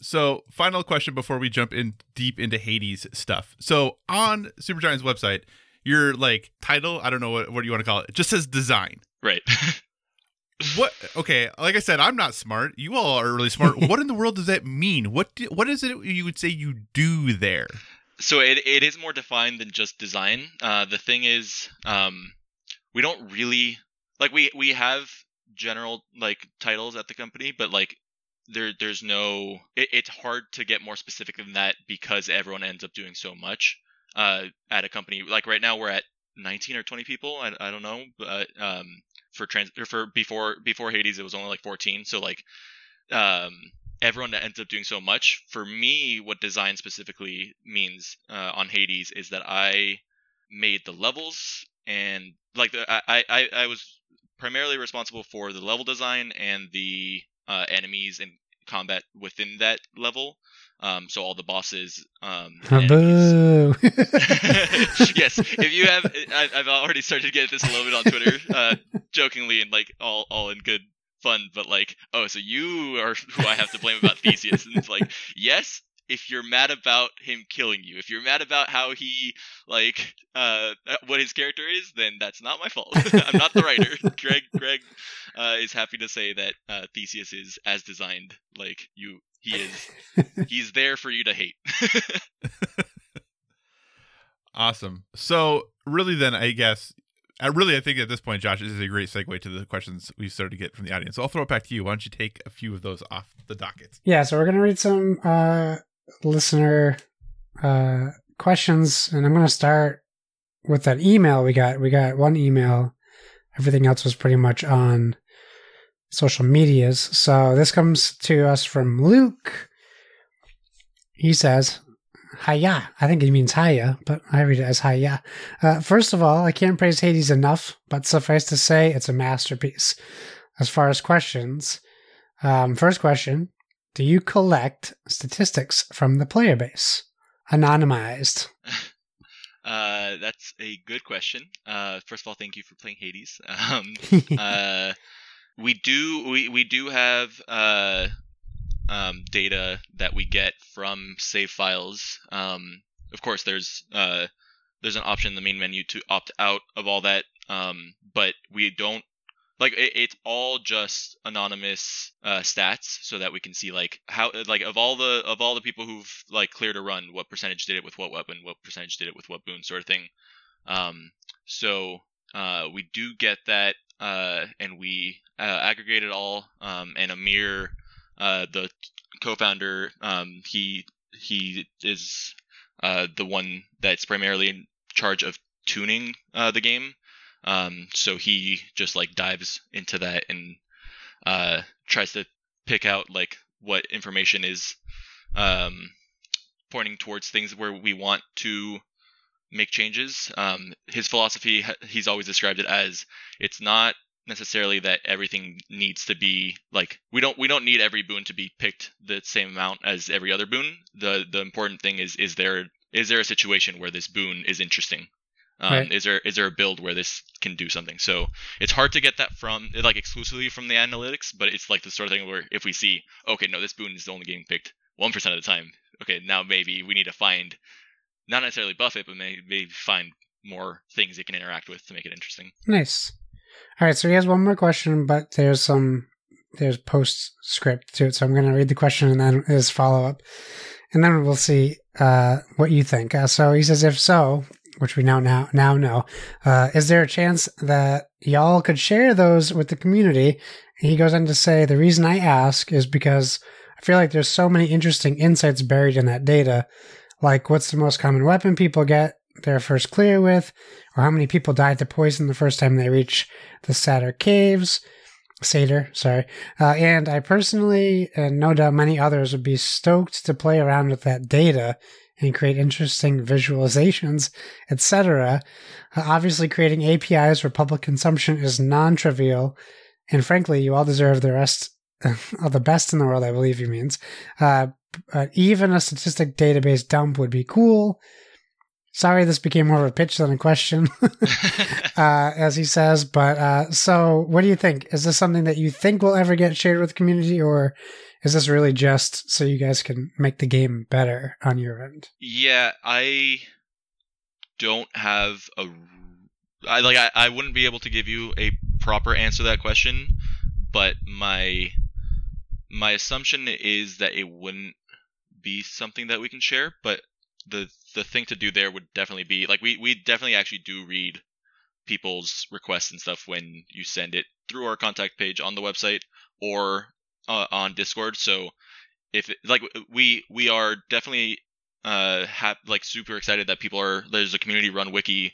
So, final question before we jump in deep into Hades stuff. So, on Supergiant's website, your like title, I don't know what what do you want to call it, it just says design. Right. What? Okay, like I said, I'm not smart. You all are really smart. what in the world does that mean? What do, what is it you would say you do there? so it, it is more defined than just design. Uh, the thing is, um, we don't really like we we have general like titles at the company, but like there there's no. It, it's hard to get more specific than that because everyone ends up doing so much uh, at a company. Like right now, we're at 19 or 20 people. I, I don't know, but um, for trans or for before before Hades, it was only like 14. So like um everyone that ends up doing so much. For me, what design specifically means uh, on Hades is that I made the levels and like the, I, I I was primarily responsible for the level design and the uh, enemies and combat within that level. Um, so all the bosses. Um. Boo. yes, if you have, I, I've already started to get this a little bit on Twitter, uh, jokingly and like all all in good fun. But like, oh, so you are who I have to blame about Theseus, and it's like, yes, if you're mad about him killing you, if you're mad about how he like uh what his character is, then that's not my fault. I'm not the writer. Greg Greg uh, is happy to say that uh, Theseus is as designed. Like you, he is. He's there for you to hate. Awesome. So really, then I guess. I really, I think at this point, Josh, this is a great segue to the questions we started to get from the audience. So I'll throw it back to you. Why don't you take a few of those off the docket? Yeah, so we're gonna read some uh, listener uh, questions, and I'm gonna start with that email we got. We got one email. Everything else was pretty much on social medias. So this comes to us from Luke. He says, Hiya. I think he means hiya, but I read it as hiya. Uh, first of all, I can't praise Hades enough, but suffice to say, it's a masterpiece. As far as questions, um, first question Do you collect statistics from the player base? Anonymized. Uh, that's a good question. Uh, first of all, thank you for playing Hades. Um, uh, we do we, we do have uh, um, data that we get from save files. Um, of course, there's uh, there's an option in the main menu to opt out of all that, um, but we don't like it, it's all just anonymous uh, stats so that we can see like how like of all the of all the people who've like cleared a run what percentage did it with what weapon what percentage did it with what boon sort of thing um so uh we do get that uh and we uh, aggregate it all um and amir uh the co-founder um he he is uh the one that's primarily in charge of tuning uh the game. Um, so he just like dives into that and uh, tries to pick out like what information is um, pointing towards things where we want to make changes. Um, his philosophy, he's always described it as it's not necessarily that everything needs to be like we don't we don't need every boon to be picked the same amount as every other boon. The the important thing is is there is there a situation where this boon is interesting um, right. Is there is there a build where this can do something? So it's hard to get that from like exclusively from the analytics, but it's like the sort of thing where if we see, okay, no, this boon is only getting picked one percent of the time. Okay, now maybe we need to find not necessarily buff it, but maybe, maybe find more things it can interact with to make it interesting. Nice. All right, so he has one more question, but there's some there's postscript to it, so I'm going to read the question and then his follow up, and then we'll see uh, what you think. Uh, so he says, if so, which we now now now know. Uh, is there a chance that y'all could share those with the community? he goes on to say, the reason I ask is because I feel like there's so many interesting insights buried in that data, like what's the most common weapon people get their first clear with, or how many people died to poison the first time they reach the Satyr Caves. Satyr, sorry. Uh, and I personally, and no doubt many others, would be stoked to play around with that data and create interesting visualizations, etc. Uh, obviously, creating APIs for public consumption is non trivial, and frankly, you all deserve the rest of the best in the world, I believe he means. Uh, but even a statistic database dump would be cool. Sorry, this became more of a pitch than a question, uh, as he says. But uh, so, what do you think? Is this something that you think will ever get shared with the community, or is this really just so you guys can make the game better on your end? Yeah, I don't have a. I like. I, I wouldn't be able to give you a proper answer to that question, but my my assumption is that it wouldn't be something that we can share. But the the thing to do there would definitely be like we we definitely actually do read people's requests and stuff when you send it through our contact page on the website or uh, on Discord. So if it, like we we are definitely uh ha- like super excited that people are there's a community run wiki.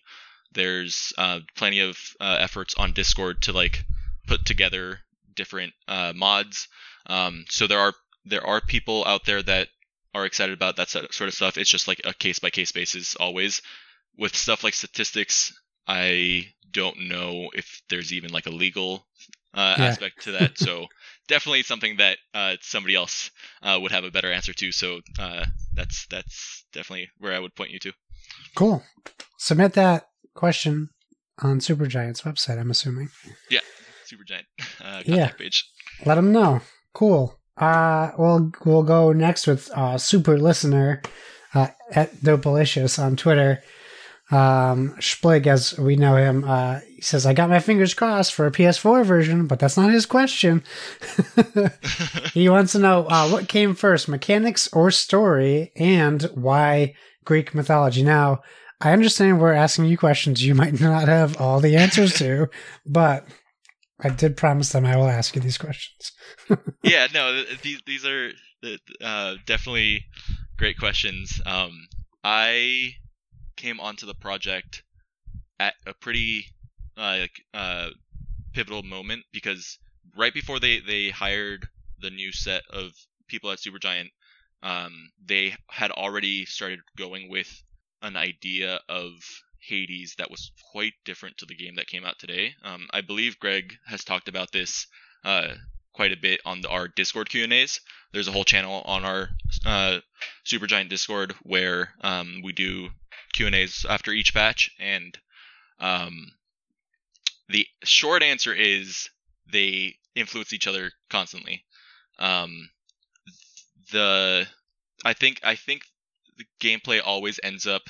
There's uh, plenty of uh, efforts on Discord to like put together different uh, mods. Um, so there are there are people out there that are excited about that sort of stuff. It's just like a case by case basis always. With stuff like statistics, I don't know if there's even like a legal uh, yeah. aspect to that. So definitely something that uh, somebody else uh, would have a better answer to. So uh, that's that's definitely where I would point you to. Cool. Submit that question on Supergiant's website. I'm assuming. Yeah, Supergiant uh, yeah. page. Let them know. Cool. Uh, we'll we'll go next with uh, super listener uh, at Dopalicious on Twitter. Um, Splig, as we know him, uh, he says, I got my fingers crossed for a PS4 version, but that's not his question. he wants to know uh, what came first, mechanics or story, and why Greek mythology. Now, I understand we're asking you questions you might not have all the answers to, but I did promise them I will ask you these questions. yeah, no, these these are uh, definitely great questions. Um, I came onto the project at a pretty uh, uh, pivotal moment because right before they they hired the new set of people at Supergiant, um, they had already started going with an idea of Hades that was quite different to the game that came out today. Um, I believe Greg has talked about this uh, quite a bit on the, our Discord Q and A's. There's a whole channel on our uh, Supergiant Discord where um, we do Q and A's after each batch, and um, the short answer is they influence each other constantly. Um, the I think I think the gameplay always ends up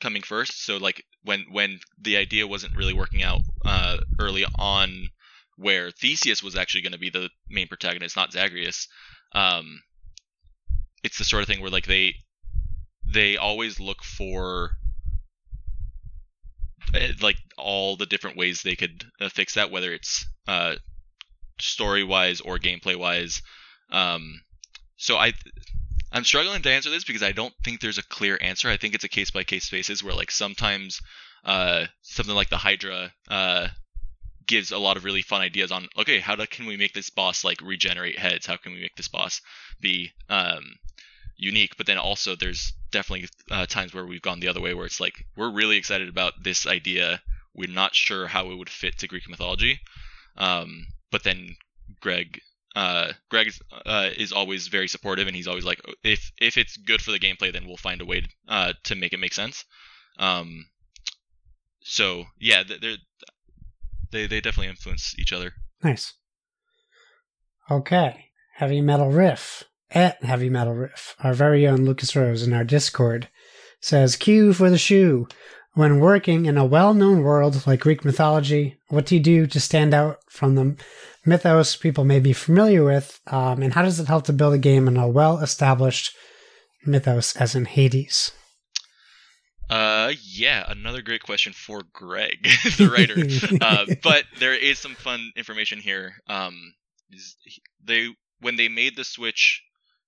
coming first. So like when when the idea wasn't really working out uh, early on, where Theseus was actually going to be the main protagonist, not Zagreus. Um, it's the sort of thing where like they they always look for eh, like all the different ways they could uh, fix that, whether it's uh, story wise or gameplay wise. Um, so I I'm struggling to answer this because I don't think there's a clear answer. I think it's a case by case basis where like sometimes uh, something like the Hydra uh, gives a lot of really fun ideas on okay how do, can we make this boss like regenerate heads? How can we make this boss be um, unique? But then also there's definitely uh, times where we've gone the other way where it's like we're really excited about this idea. We're not sure how it would fit to Greek mythology. Um, but then Greg uh, Greg is, uh, is always very supportive, and he's always like, if if it's good for the gameplay, then we'll find a way to, uh, to make it make sense. Um, so yeah, they they they definitely influence each other. Nice. Okay, heavy metal riff at heavy metal riff. Our very own Lucas Rose in our Discord says, "Cue for the shoe." When working in a well known world like Greek mythology, what do you do to stand out from the mythos people may be familiar with? Um, and how does it help to build a game in a well established mythos as in Hades? Uh, yeah, another great question for Greg, the writer. uh, but there is some fun information here. Um, they when they made the switch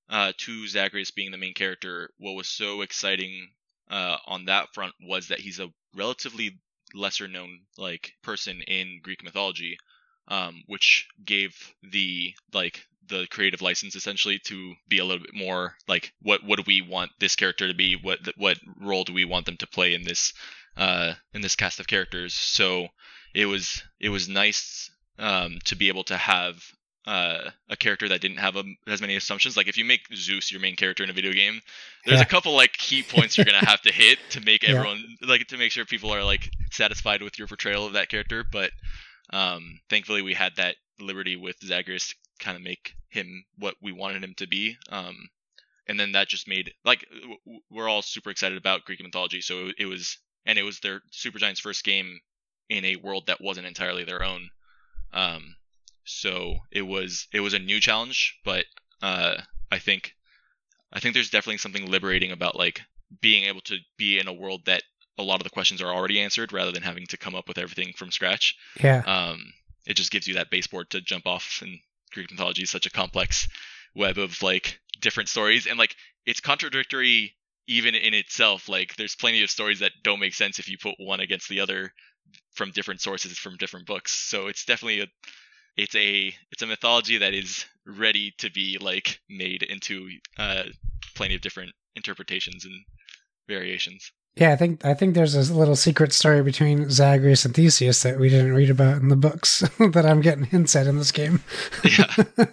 uh, to Zagreus being the main character, what was so exciting uh, on that front was that he's a relatively lesser known like person in Greek mythology, um, which gave the like the creative license essentially to be a little bit more like what what do we want this character to be what what role do we want them to play in this uh, in this cast of characters so it was it was nice um, to be able to have uh, a character that didn't have a, as many assumptions. Like if you make Zeus your main character in a video game, there's yeah. a couple like key points you're gonna have to hit to make yeah. everyone like to make sure people are like satisfied with your portrayal of that character. But um, thankfully, we had that liberty with Zagreus to kind of make him what we wanted him to be. Um, and then that just made like we're all super excited about Greek mythology, so it was and it was their Supergiant's first game in a world that wasn't entirely their own. Um, so it was it was a new challenge, but uh, I think I think there's definitely something liberating about like being able to be in a world that a lot of the questions are already answered rather than having to come up with everything from scratch. Yeah. Um, it just gives you that baseboard to jump off and Greek mythology is such a complex web of like different stories and like it's contradictory even in itself. Like there's plenty of stories that don't make sense if you put one against the other from different sources from different books. So it's definitely a it's a it's a mythology that is ready to be like made into uh, plenty of different interpretations and variations. Yeah, I think I think there's a little secret story between Zagreus and Theseus that we didn't read about in the books that I'm getting hints at in this game. yeah,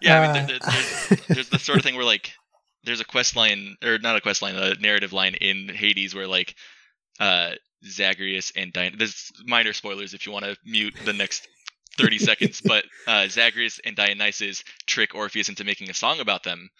yeah. I mean, there, there's, there's the sort of thing where like there's a quest line or not a quest line, a narrative line in Hades where like uh, Zagreus and. There's minor spoilers if you want to mute the next 30 seconds, but uh, Zagreus and Dionysus trick Orpheus into making a song about them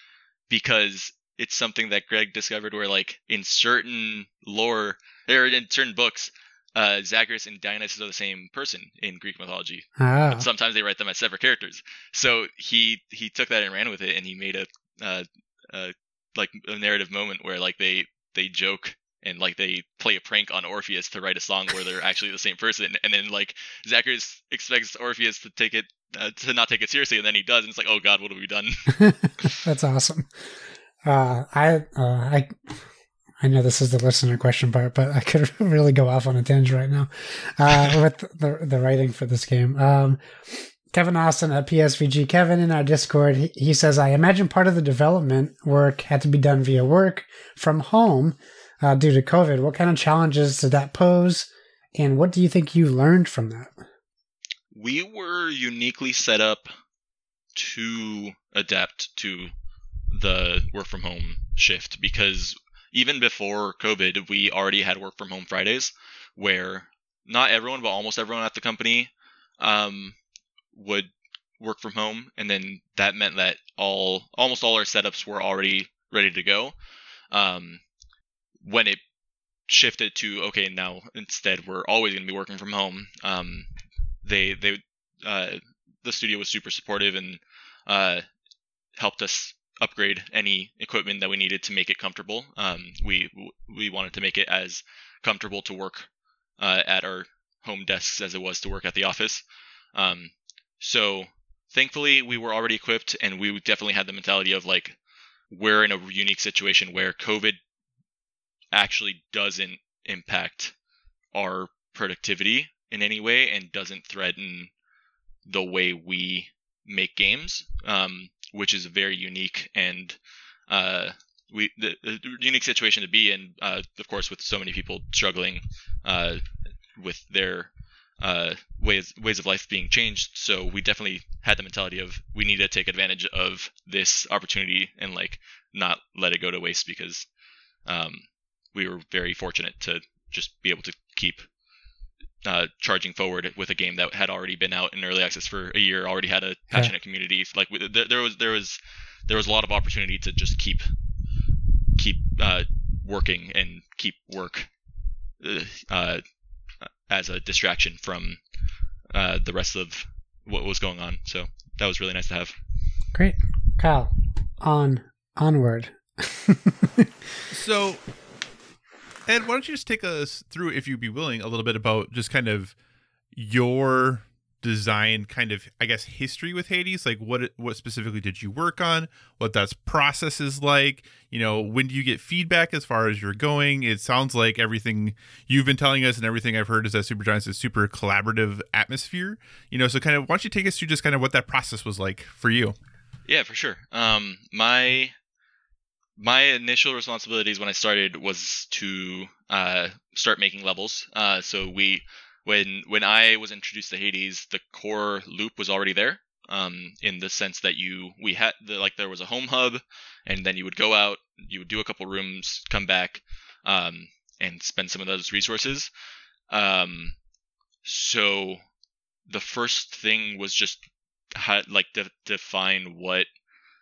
because it's something that Greg discovered where, like, in certain lore, or in certain books, uh, Zagreus and Dionysus are the same person in Greek mythology. Ah. But sometimes they write them as separate characters. So he he took that and ran with it, and he made a uh, uh, like a narrative moment where like they they joke and like they play a prank on Orpheus to write a song where they're actually the same person, and then like Zagreus expects Orpheus to take it uh, to not take it seriously, and then he does, and it's like, oh god, what have we done? That's awesome. Uh, I uh, I I know this is the listener question part, but I could really go off on a tangent right now uh, with the the writing for this game. Um, Kevin Austin at PSVG Kevin in our Discord, he, he says, I imagine part of the development work had to be done via work from home uh, due to COVID. What kind of challenges did that pose? And what do you think you learned from that? We were uniquely set up to adapt to the work from home shift because even before COVID, we already had work from home Fridays where not everyone, but almost everyone at the company um, would work from home, and then that meant that all almost all our setups were already ready to go. Um, when it shifted to okay, now instead we're always going to be working from home. Um, they they uh, the studio was super supportive and uh, helped us upgrade any equipment that we needed to make it comfortable. Um, we we wanted to make it as comfortable to work uh, at our home desks as it was to work at the office. Um, so thankfully, we were already equipped, and we definitely had the mentality of like we're in a unique situation where COVID actually doesn't impact our productivity in any way and doesn't threaten the way we make games. Um, which is very unique and uh, we the, the, unique situation to be in. Uh, of course, with so many people struggling uh, with their uh, ways ways of life being changed. So we definitely had the mentality of we need to take advantage of this opportunity and like not let it go to waste because um, we were very fortunate to just be able to keep uh, charging forward with a game that had already been out in early access for a year, already had a passionate yeah. community. Like there was there was there was a lot of opportunity to just keep keep uh, working and keep work uh, uh as a distraction from uh, the rest of what was going on. So that was really nice to have. Great, Kyle. On onward. so Ed, why don't you just take us through, if you'd be willing, a little bit about just kind of your design kind of i guess history with hades? Like what what specifically did you work on? What that process is like? You know when do you get feedback as far as you're going? It sounds like everything you've been telling us and everything i've heard is that supergiants is super collaborative atmosphere. You know so kind of why don't you take us through just kind of what that process was like for you? Yeah for sure. Um my my initial responsibilities when I started was to uh, start making levels. Uh, so we, when when I was introduced to Hades, the core loop was already there. Um, in the sense that you we had the, like there was a home hub, and then you would go out, you would do a couple rooms, come back, um, and spend some of those resources. Um, so the first thing was just how, like to define what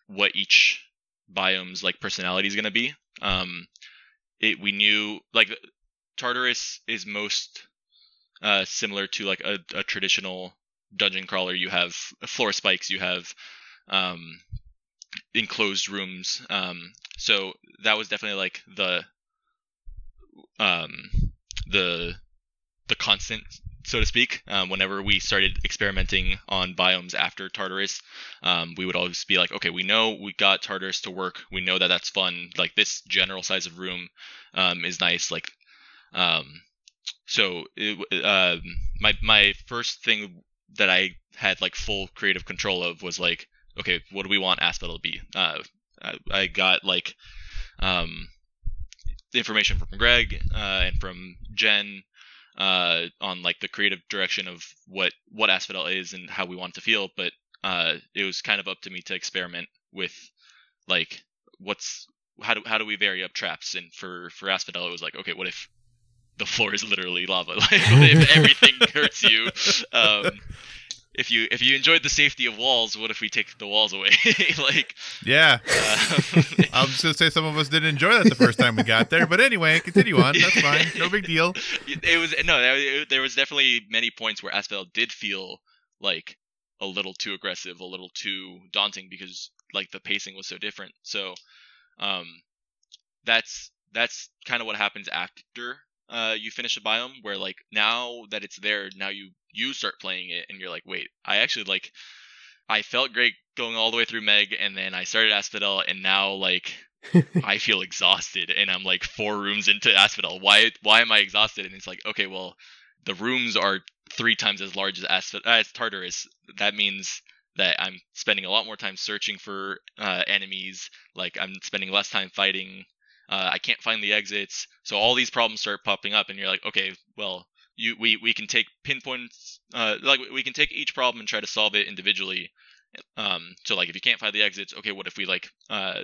what each biome's like personality is going to be. Um, it we knew like Tartarus is most uh, similar to like a, a traditional dungeon crawler. You have floor spikes, you have um, enclosed rooms. Um, so that was definitely like the um, the the constant so to speak. Um, whenever we started experimenting on biomes after Tartarus, um, we would always be like, okay, we know we got Tartarus to work. We know that that's fun. Like this general size of room um, is nice. Like, um, so it, uh, my my first thing that I had like full creative control of was like, okay, what do we want Asphodel to be? Uh, I, I got like um, information from Greg uh, and from Jen uh, on like the creative direction of what what Asphodel is and how we want it to feel. But uh, it was kind of up to me to experiment with like what's how do how do we vary up traps? And for for Asphodel, it was like okay, what if the floor is literally lava? Like if everything hurts you? Um, if you if you enjoyed the safety of walls, what if we take the walls away? like, yeah, uh, I was gonna say some of us didn't enjoy that the first time we got there, but anyway, continue on. That's fine, no big deal. It was no, there was definitely many points where Asphodel did feel like a little too aggressive, a little too daunting because like the pacing was so different. So, um, that's that's kind of what happens after uh, you finish a biome, where like now that it's there, now you you start playing it, and you're like, wait, I actually like, I felt great going all the way through Meg, and then I started Asphodel, and now like I feel exhausted, and I'm like four rooms into Asphodel. Why why am I exhausted? And it's like, okay, well, the rooms are three times as large as Asphodel, as Tartarus. That means that I'm spending a lot more time searching for uh, enemies. Like I'm spending less time fighting. Uh, I can't find the exits. So all these problems start popping up, and you're like, okay, well, you we we can take pinpoints. Uh, like we can take each problem and try to solve it individually. Um, so like if you can't find the exits, okay, what if we like uh,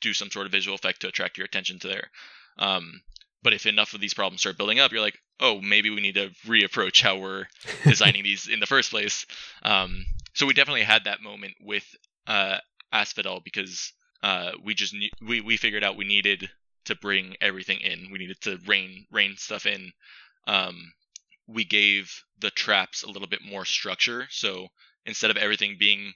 do some sort of visual effect to attract your attention to there? Um, but if enough of these problems start building up, you're like, oh, maybe we need to reapproach how we're designing these in the first place. Um, so we definitely had that moment with uh, Asphodel because uh, we just ne- we we figured out we needed to bring everything in. We needed to rain rain stuff in. Um, we gave the traps a little bit more structure. So instead of everything being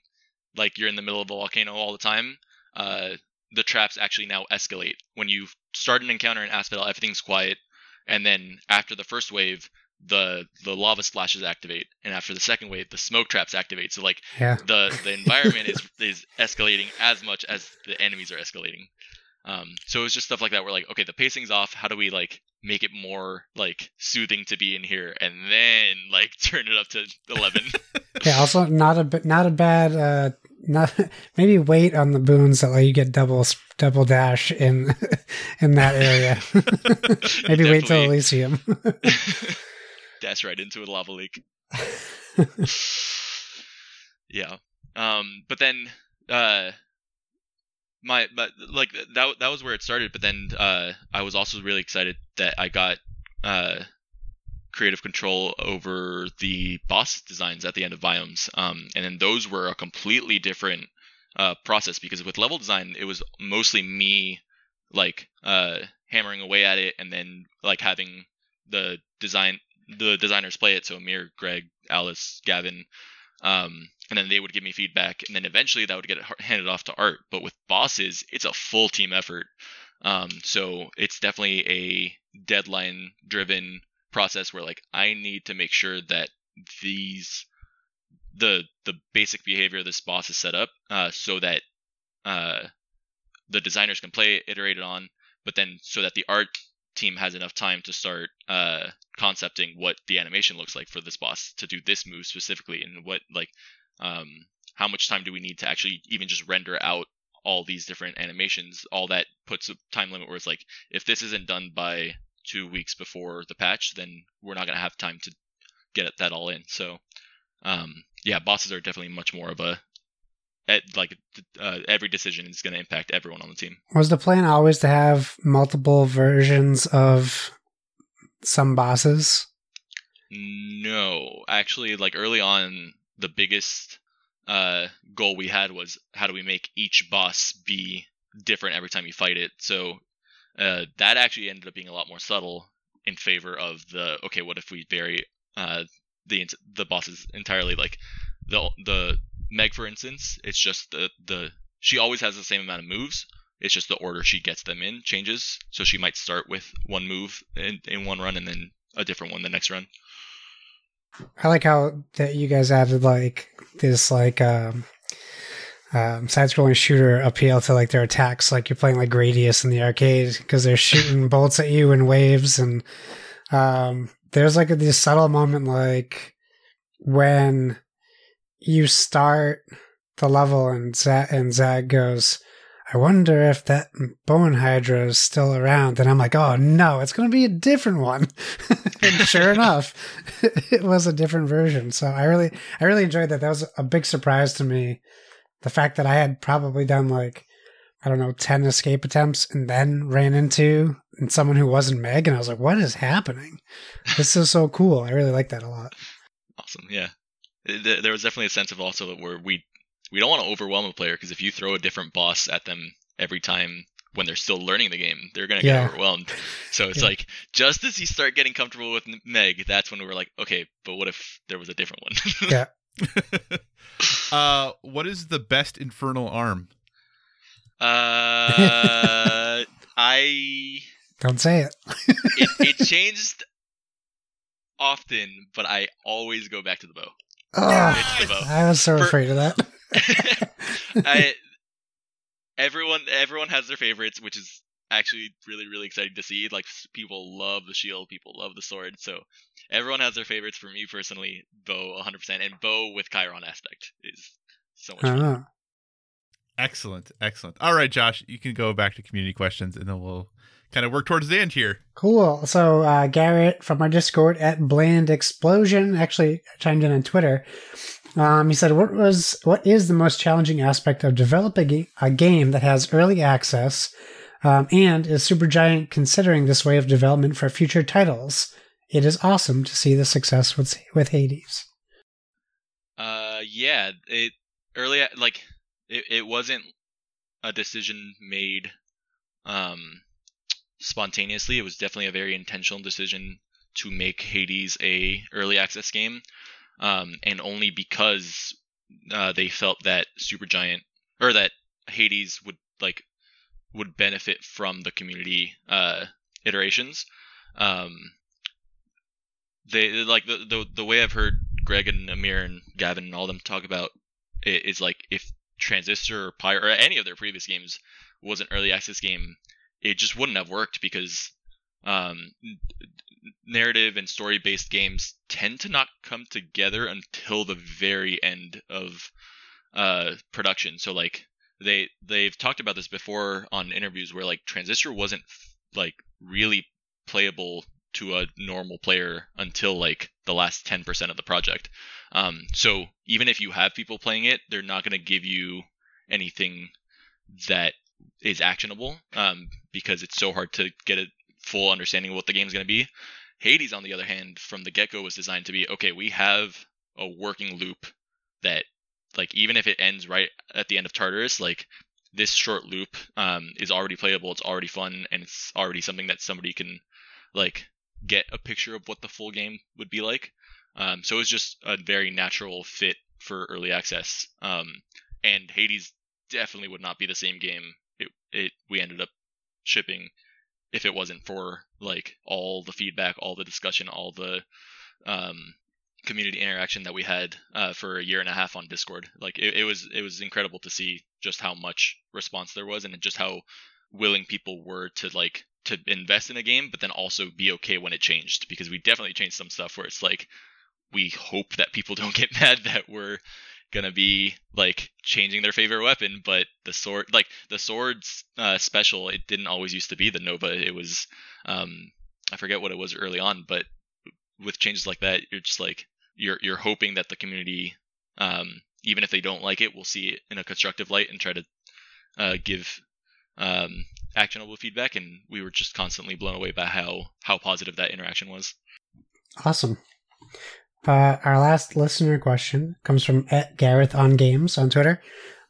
like you're in the middle of a volcano all the time, uh, the traps actually now escalate. When you start an encounter in Asphodel, everything's quiet, and then after the first wave, the the lava splashes activate, and after the second wave, the smoke traps activate. So like Yeah. the the environment is is escalating as much as the enemies are escalating. Um, so it's just stuff like that. We're like, okay, the pacing's off. How do we like make it more like soothing to be in here, and then like turn it up to eleven? Yeah. Also, not a b- not a bad. Uh, not maybe wait on the boons that let you get double double dash in in that area. maybe wait till Elysium. Dash right into a lava leak. yeah. Um, but then uh my but like that that was where it started, but then uh I was also really excited that I got uh creative control over the boss designs at the end of biomes. Um and then those were a completely different uh process because with level design it was mostly me like uh hammering away at it and then like having the design the designers play it so Amir, Greg, Alice, Gavin um, and then they would give me feedback, and then eventually that would get handed off to art. But with bosses, it's a full team effort, um, so it's definitely a deadline-driven process where like I need to make sure that these the the basic behavior of this boss is set up uh, so that uh, the designers can play it, iterate it on, but then so that the art team has enough time to start uh, concepting what the animation looks like for this boss to do this move specifically and what like um, how much time do we need to actually even just render out all these different animations? All that puts a time limit where it's like if this isn't done by two weeks before the patch then we're not going to have time to get that all in. So um, yeah bosses are definitely much more of a like uh, every decision is going to impact everyone on the team. Was the plan always to have multiple versions of some bosses? No, actually, like early on, the biggest uh, goal we had was how do we make each boss be different every time you fight it. So uh, that actually ended up being a lot more subtle in favor of the okay, what if we vary uh, the the bosses entirely? Like the the Meg, for instance, it's just the the she always has the same amount of moves. It's just the order she gets them in changes. So she might start with one move in, in one run and then a different one the next run. I like how that you guys added like this like um, um, side-scrolling shooter appeal to like their attacks, like you're playing like Gradius in the arcade because they're shooting bolts at you in waves, and um, there's like a, this subtle moment like when you start the level and Zag, and Zag goes. I wonder if that bone hydra is still around. And I'm like, oh no, it's going to be a different one. and sure enough, it was a different version. So I really, I really enjoyed that. That was a big surprise to me. The fact that I had probably done like, I don't know, 10 escape attempts and then ran into someone who wasn't Meg. And I was like, what is happening? This is so cool. I really like that a lot. Awesome. Yeah. There was definitely a sense of also where we we don't want to overwhelm a player because if you throw a different boss at them every time when they're still learning the game, they're gonna get Yeah. overwhelmed. So it's Yeah. like just as you start getting comfortable with Meg, that's when we were like, okay, but what if there was a different one? Yeah. uh, what is the best infernal arm? uh, I Don't say it. it, it changed often, but I always go back to the bow. Oh, It's the bow. I was so For- afraid of that. I, everyone everyone has their favorites, which is actually really really exciting to see. Like people love the shield, people love the sword, so everyone has their favorites. For me personally, bow 100%, and bow with Chiron aspect is so much fun. Oh. Excellent, excellent. All right, Josh, you can go back to community questions, and then we'll kind of work towards the end here. Cool. So uh, Garrett from our Discord at Bland Explosion actually chimed in on Twitter. Um, he said, "What was what is the most challenging aspect of developing a, a game that has early access, um, and is Supergiant considering this way of development for future titles? It is awesome to see the success with with Hades." Uh, yeah, it early like it, it wasn't a decision made um spontaneously. It was definitely a very intentional decision to make Hades a early access game, um, and only because uh, they felt that Supergiant or that Hades would like would benefit from the community uh, iterations. Um, they like the, the the way I've heard Greg and Amir and Gavin and all them talk about it is like if Transistor or Pyre or any of their previous games was an early access game, it just wouldn't have worked because um, narrative and story based games tend to not come together until the very end of uh, production. So like they they've talked about this before on interviews where like Transistor wasn't like really playable to a normal player until like the last 10% of the project. Um, so even if you have people playing it, they're not going to give you anything that is actionable um, because it's so hard to get a full understanding of what the game's going to be. Hades, on the other hand, from the get go was designed to be okay, we have a working loop that, like, even if it ends right at the end of Tartarus, like, this short loop um, is already playable, it's already fun, and it's already something that somebody can, like, get a picture of what the full game would be like. Um, so it was just a very natural fit for early access. Um, and Hades definitely would not be the same game it, it we ended up shipping if it wasn't for like all the feedback, all the discussion, all the um, community interaction that we had uh, for a year and a half on Discord. Like it, it was it was incredible to see just how much response there was and just how willing people were to like to invest in a game, but then also be okay when it changed because we definitely changed some stuff where it's like we hope that people don't get mad that we're gonna be like changing their favorite weapon, but the sword, like the sword's uh, special, it didn't always used to be the Nova. It was, um, I forget what it was early on, but with changes like that, you're just like you're you're hoping that the community, um, even if they don't like it, will see it in a constructive light and try to uh, give um, actionable feedback. And we were just constantly blown away by how how positive that interaction was. Awesome. Uh, our last listener question comes from at Gareth on Games on Twitter.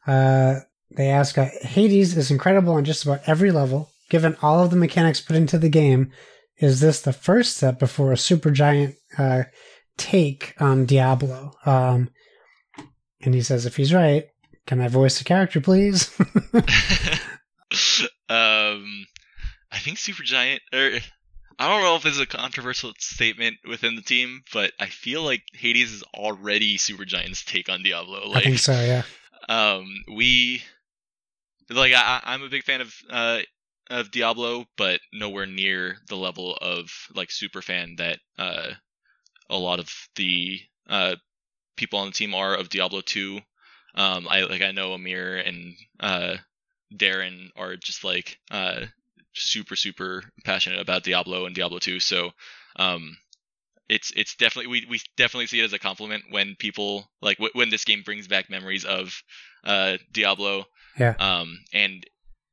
Uh, they ask, uh, Hades is incredible on just about every level. Given all of the mechanics put into the game, is this the first step before a Supergiant uh, take on Diablo? Um, and he says, if he's right, can I voice the character, please? um, I think Supergiant, or I don't know if this is a controversial statement within the team, but I feel like Hades is already Supergiant's take on Diablo. Like, I think so, yeah. um, we, like, I, I'm a big fan of uh of Diablo, but nowhere near the level of like super fan that uh a lot of the uh people on the team are of Diablo 2. Um, I like I know Amir and uh Darren are just like uh super super passionate about Diablo and Diablo 2 so um it's it's definitely we, we definitely see it as a compliment when people like w- when this game brings back memories of uh Diablo. Yeah. um and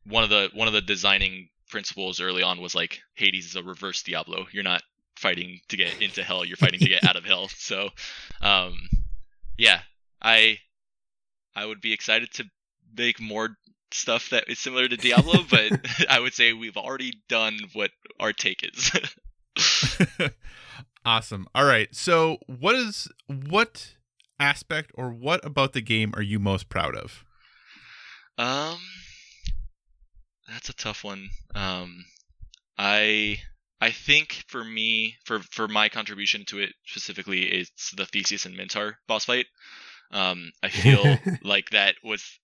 one of the one of the designing principles early on was like Hades is a reverse Diablo. You're not fighting to get into hell. You're fighting to get out of hell. So um yeah I I would be excited to make more stuff that is similar to Diablo, but I would say we've already done what our take is. awesome. All right. So, what is what aspect or what about the game are you most proud of? um, that's a tough one. Um, I I think for me, for for my contribution to it specifically, it's the Theseus and Minotaur boss fight. Um, I feel like that was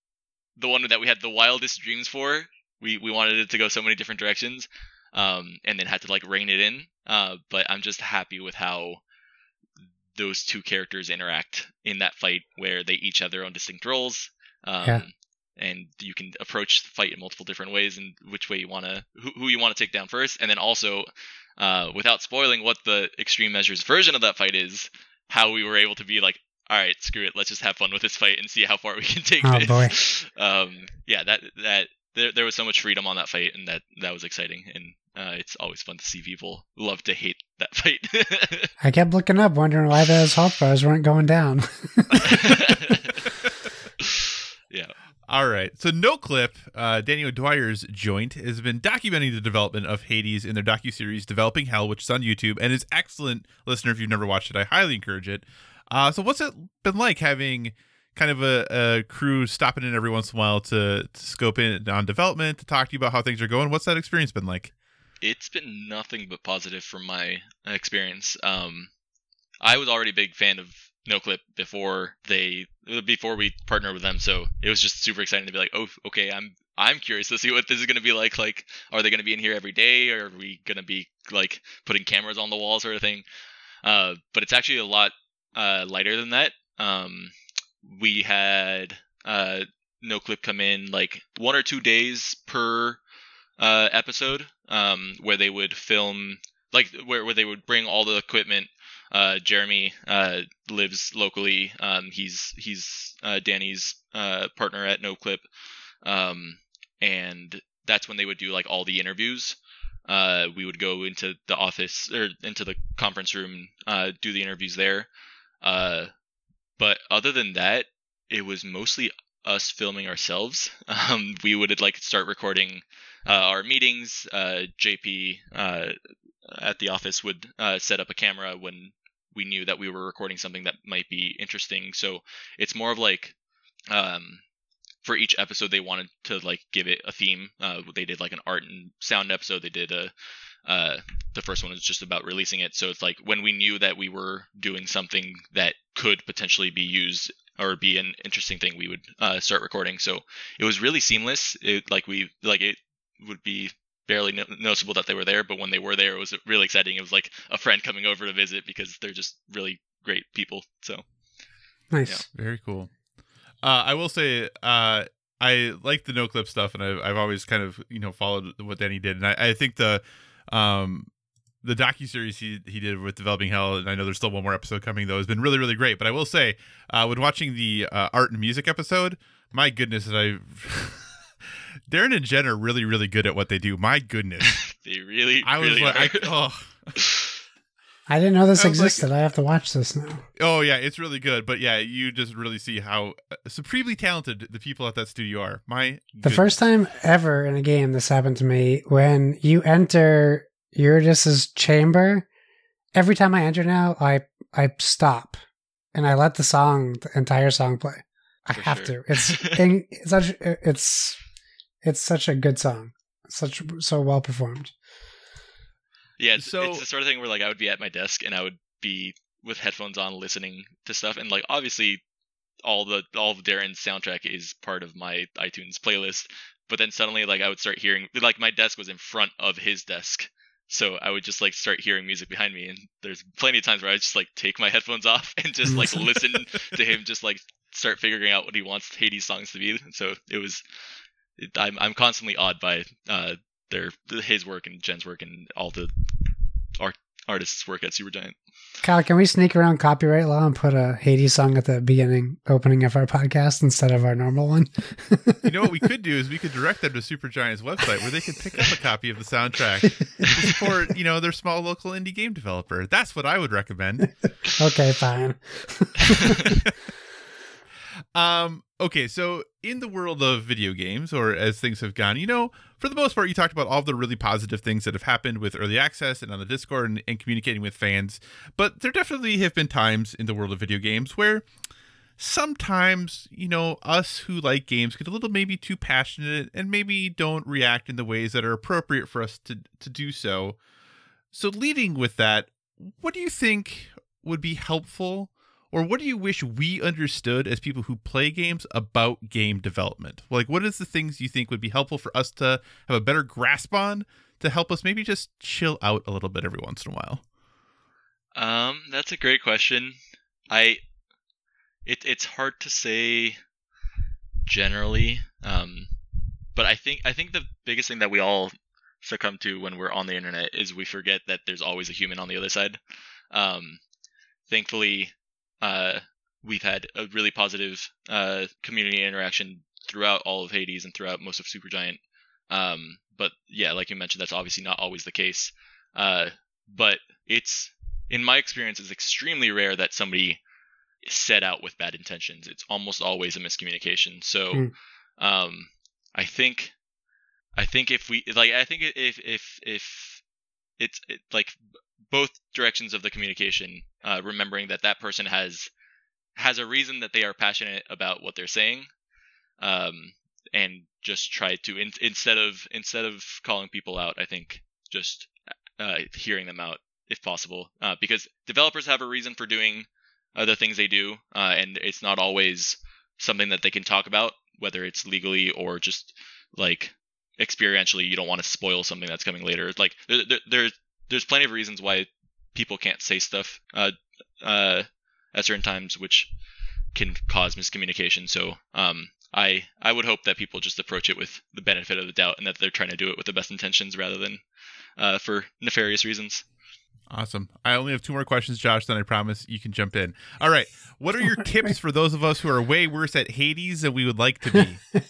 the one that we had the wildest dreams for. We we wanted it to go so many different directions, um, and then had to like rein it in. Uh, but I'm just happy with how those two characters interact in that fight, where they each have their own distinct roles. Um, Yeah. And you can approach the fight in multiple different ways, and which way you want to, who, who you want to take down first, and then also, uh, without spoiling what the extreme measures version of that fight is, how we were able to be like, all right, screw it, let's just have fun with this fight and see how far we can take Oh, this. boy. Um, yeah, that that there there was so much freedom on that fight, and that that was exciting, and uh, it's always fun to see people love to hate that fight. I kept looking up, wondering why those health bars weren't going down. yeah. All right. So No Clip, uh, Danny O'Dwyer's joint, has been documenting the development of Hades in their docu series Developing Hell, which is on YouTube and is excellent. Listener, if you've never watched it, I highly encourage it. Uh, so what's it been like having kind of a, a crew stopping in every once in a while to, to scope in on development, to talk to you about how things are going? What's that experience been like? it's been nothing but positive from my experience. Um, I was already a big fan of NoClip before they before we partnered with them, so it was just super exciting to be like, oh, okay, I'm I'm curious to see what this is going to be like. Like, are they going to be in here every day, or are we going to be like putting cameras on the wall, sort of thing? Uh, but it's actually a lot uh, lighter than that. Um, we had uh, NoClip come in like one or two days per uh, episode um, where they would film like where, where they would bring all the equipment. Uh, jeremy uh, lives locally. Um, he's he's uh, danny's uh, partner at noclip um, and that's when they would do like all the interviews. Uh, we would go into the office or into the conference room uh, do the interviews there uh, but other than that it was mostly us filming ourselves um, we would like start recording uh, our meetings. Uh, JP uh, at the office would uh, set up a camera when we knew that we were recording something that might be interesting. So it's more of like um, for each episode they wanted to like give it a theme. Uh, they did like an art and sound episode. They did a uh, the first one was just about releasing it. So it's like when we knew that we were doing something that could potentially be used or be an interesting thing, we would uh, start recording. So it was really seamless. It like we like it would be barely no- noticeable that they were there, but when they were there, it was really exciting. It was like a friend coming over to visit because they're just really great people. So nice. Very cool. Uh, I will say, uh, I like the no clip stuff, and I've, I've always kind of you know followed what Danny did, and I, I think the um, the docu series he he did with developing hell, and I know there's still one more episode coming though, has been really really great. But I will say, uh, when watching the uh, art and music episode, my goodness, that I Darren and Jen are really really good at what they do. My goodness, they really, I was really like, I, oh. I didn't know this I was like- existed. I have to watch this now. Oh yeah, it's really good. But yeah, you just really see how uh, supremely talented the people at that studio are. My The goodness. first time ever in a game this happened to me when you enter Eurydice's chamber. Every time I enter now, I I stop and I let the song, the entire song play. I For have sure. to. It's in, it's such it's it's such a good song. Such so well performed. Yeah, it's, So- it's the sort of thing where like I would be at my desk and I would be with headphones on listening to stuff, and like obviously all the all of Darren's soundtrack is part of my iTunes playlist. But then suddenly like I would start hearing like my desk was in front of his desk. So I would just like start hearing music behind me, and there's plenty of times where I just like take my headphones off and just like listen to him just like start figuring out what he wants Hades songs to be. So it was, I'm I'm constantly awed by uh their his work and Jen's work and all the art artists' work at Supergiant. Kyle, can we sneak around copyright law and put a Hades song at the beginning, opening of our podcast instead of our normal one? You know what we could do is we could direct them to Supergiant's website where they could pick up a copy of the soundtrack to support, you know, their small local indie game developer. That's what I would recommend. okay, fine. Um, okay, so in the world of video games, or as things have gone, you know, for the most part, you talked about all the really positive things that have happened with early access and on the Discord and, and communicating with fans. But there definitely have been times in the world of video games where sometimes, you know, us who like games get a little maybe too passionate and maybe don't react in the ways that are appropriate for us to to do so. So leading with that, what do you think would be helpful or what do you wish we understood as people who play games about game development? Like what is the things you think would be helpful for us to have a better grasp on to help us maybe just chill out a little bit every once in a while? Um, that's a great question. I it it's hard to say generally. Um, but I think I think the biggest thing that we all succumb to when we're on the internet is we forget that there's always a human on the other side. Um, thankfully, uh, we've had a really positive uh, community interaction throughout all of Hades and throughout most of Supergiant. Um, but yeah, like you mentioned, that's obviously not always the case. Uh, but it's in my experience, it's extremely rare that somebody set out with bad intentions. It's almost always a miscommunication. So, Mm. um, I think, I think if we like, I think if if if it's it, like both directions of the communication, uh, remembering that that person has has a reason that they are passionate about what they're saying, um, and just try to in, instead of instead of calling people out, I think just uh, hearing them out if possible, uh, because developers have a reason for doing the things they do, uh, and it's not always something that they can talk about, whether it's legally or just like experientially. You don't want to spoil something that's coming later. Like there, there, there's there's plenty of reasons why people can't say stuff uh, uh, at certain times, which can cause miscommunication. So um, I I would hope that people just approach it with the benefit of the doubt, and that they're trying to do it with the best intentions rather than uh, for nefarious reasons. Awesome. I only have two more questions, Josh, then I promise you can jump in. All right. What are your tips for those of us who are way worse at Hades than we would like to be?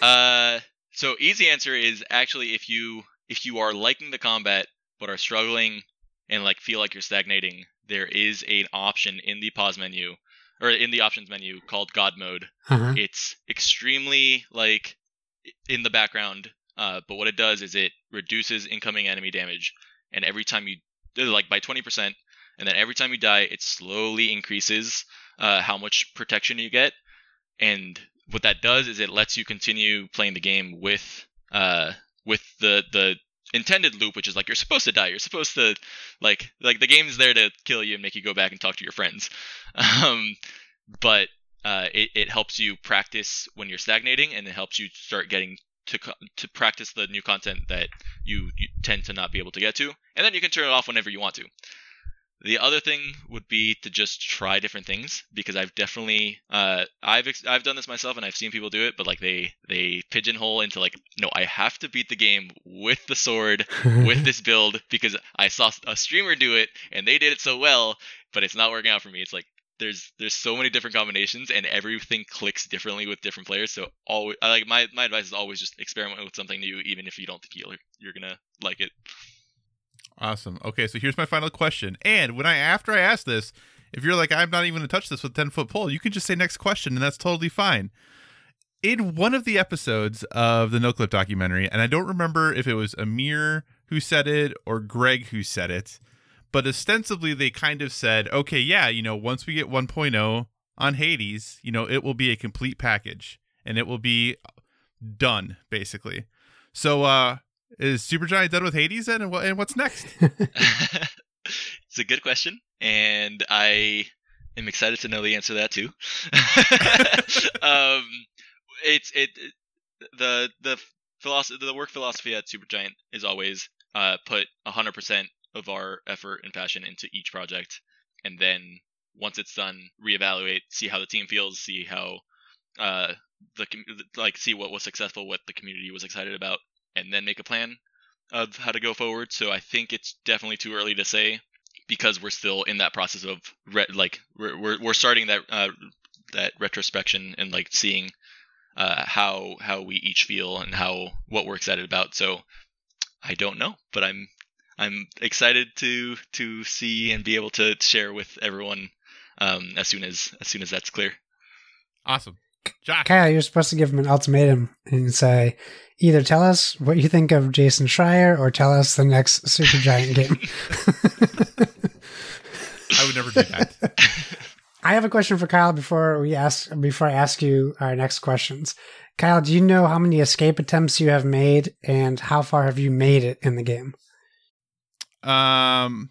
Uh, so easy answer is actually if you if you are liking the combat but are struggling and like feel like you're stagnating, there is an option in the pause menu or in the options menu called God mode. Uh-huh. It's extremely like in the background, uh, but what it does is it reduces incoming enemy damage, and every time you like by 20%, and then every time you die, it slowly increases uh, how much protection you get, and what that does is it lets you continue playing the game with uh with the the intended loop which is like you're supposed to die. You're supposed to like like the game's there to kill you and make you go back and talk to your friends. Um but uh it, it helps you practice when you're stagnating and it helps you start getting to to practice the new content that you, you tend to not be able to get to. And then you can turn it off whenever you want to the other thing would be to just try different things because I've definitely uh, I've ex- I've done this myself and I've seen people do it, but like they they pigeonhole into like no, I have to beat the game with the sword with this build because I saw a streamer do it and they did it so well, but it's not working out for me. It's like there's there's so many different combinations and everything clicks differently with different players. So always like my my advice is always just experiment with something new, even if you don't think you're you're gonna like it. Awesome. Okay, so here's my final question. And when I after I ask this, if you're like I'm not even gonna touch this with ten foot pole, you can just say next question, and that's totally fine. In one of the episodes of the No Clip documentary, and I don't remember if it was Amir who said it or Greg who said it, but ostensibly they kind of said, okay, yeah, you know, once we get 1.0 on Hades, you know, it will be a complete package and it will be done basically. So, uh, is Supergiant done with Hades then, and, what, and what's next? it's a good question, and I am excited to know the answer to that too. um, it's it the the philosophy the work philosophy at Supergiant is always uh, put hundred percent of our effort and passion into each project, and then once it's done, reevaluate, see how the team feels, see how uh, the like see what was successful, what the community was excited about, and then make a plan of how to go forward. So I think it's definitely too early to say because we're still in that process of re- like we're, we're we're starting that uh, that retrospection and like seeing uh, how how we each feel and how what we're excited about. So I don't know, but I'm I'm excited to to see and be able to share with everyone um, as soon as as soon as that's clear. Awesome. Josh. Kyle, you're supposed to give him an ultimatum and say, either tell us what you think of Jason Schreier or tell us the next Supergiant game. I would never do that. I have a question for Kyle before we ask before I ask you our next questions. Kyle, do you know how many escape attempts you have made and how far have you made it in the game? Um,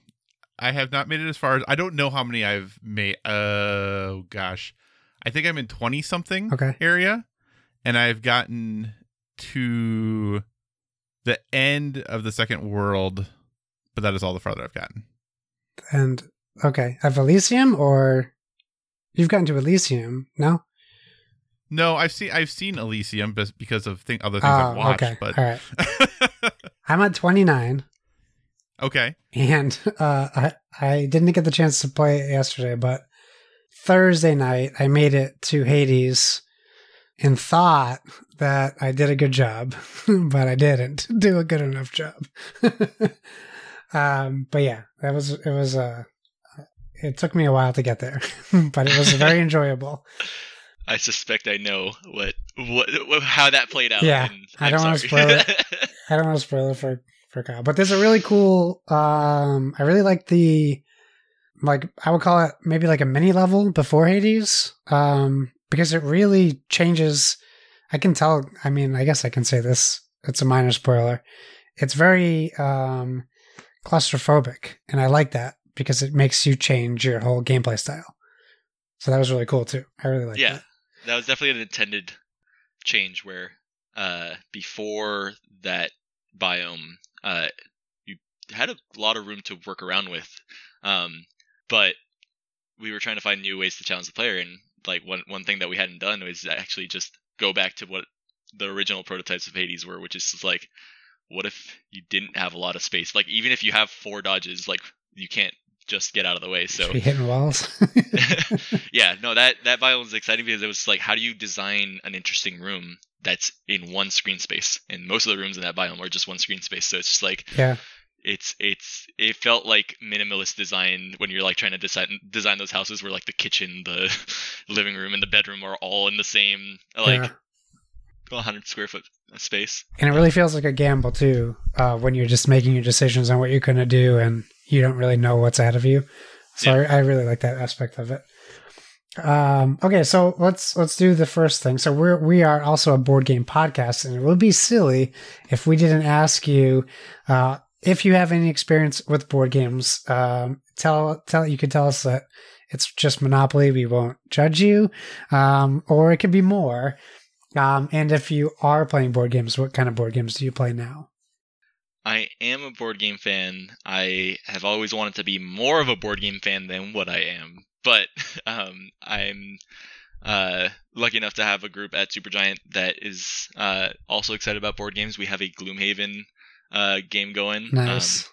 I have not made it as far as I don't know how many I've made. Oh gosh, I think I'm in twenty something Okay. area, and I've gotten to the end of the second world, but that is all the farther I've gotten. And okay, of Elysium or you've gotten to Elysium? No. No, I've seen I've seen Elysium because of thing, other things I've Oh, watched, okay. but All right. I'm at 29, okay. and uh, I I didn't get the chance to play it yesterday, but Thursday night I made it to Hades and thought that I did a good job, but I didn't do a good enough job. um, but yeah, that was it was uh it took me a while to get there, but it was very enjoyable. I suspect I know what what, what how that played out. Yeah, I don't wanna spoil it. I don't want to spoil it for for Kyle, but there's a really cool. Um, I really like the like I would call it maybe like a mini level before Hades, um, because it really changes. I can tell. I mean, I guess I can say this. It's a minor spoiler. It's very um, claustrophobic, and I like that because it makes you change your whole gameplay style. So that was really cool too. I really like yeah, that. that was definitely an intended change where uh, before that biome, uh, you had a lot of room to work around with, um, but we were trying to find new ways to challenge the player. And like one one thing that we hadn't done was actually just go back to what the original prototypes of Hades were, which is just like, what if you didn't have a lot of space? Like even if you have four dodges, like you can't just get out of the way. So hitting walls. yeah, no, that that biome was exciting because it was like, how do you design an interesting room that's in one screen space? And most of the rooms in that biome are just one screen space. So it's just like yeah, it's it's it felt like minimalist design when you're like trying to design design those houses where like the kitchen, the living room, and the bedroom are all in the same like yeah. 100 square foot space. And it really feels like a gamble too, uh, when you're just making your decisions on what you're going to do and you don't really know what's ahead of you. So I, I really like that aspect of it. Um, okay, so let's let's do the first thing. So we're we are also a board game podcast, and it would be silly if we didn't ask you uh, if you have any experience with board games. Um, tell tell you could tell us that it's just Monopoly. We won't judge you, um, or it could be more. Um, and if you are playing board games, what kind of board games do you play now? I am a board game fan. I have always wanted to be more of a board game fan than what I am, but um, I'm uh, lucky enough to have a group at Supergiant that is uh, also excited about board games. We have a Gloomhaven uh, game going. Nice. Um,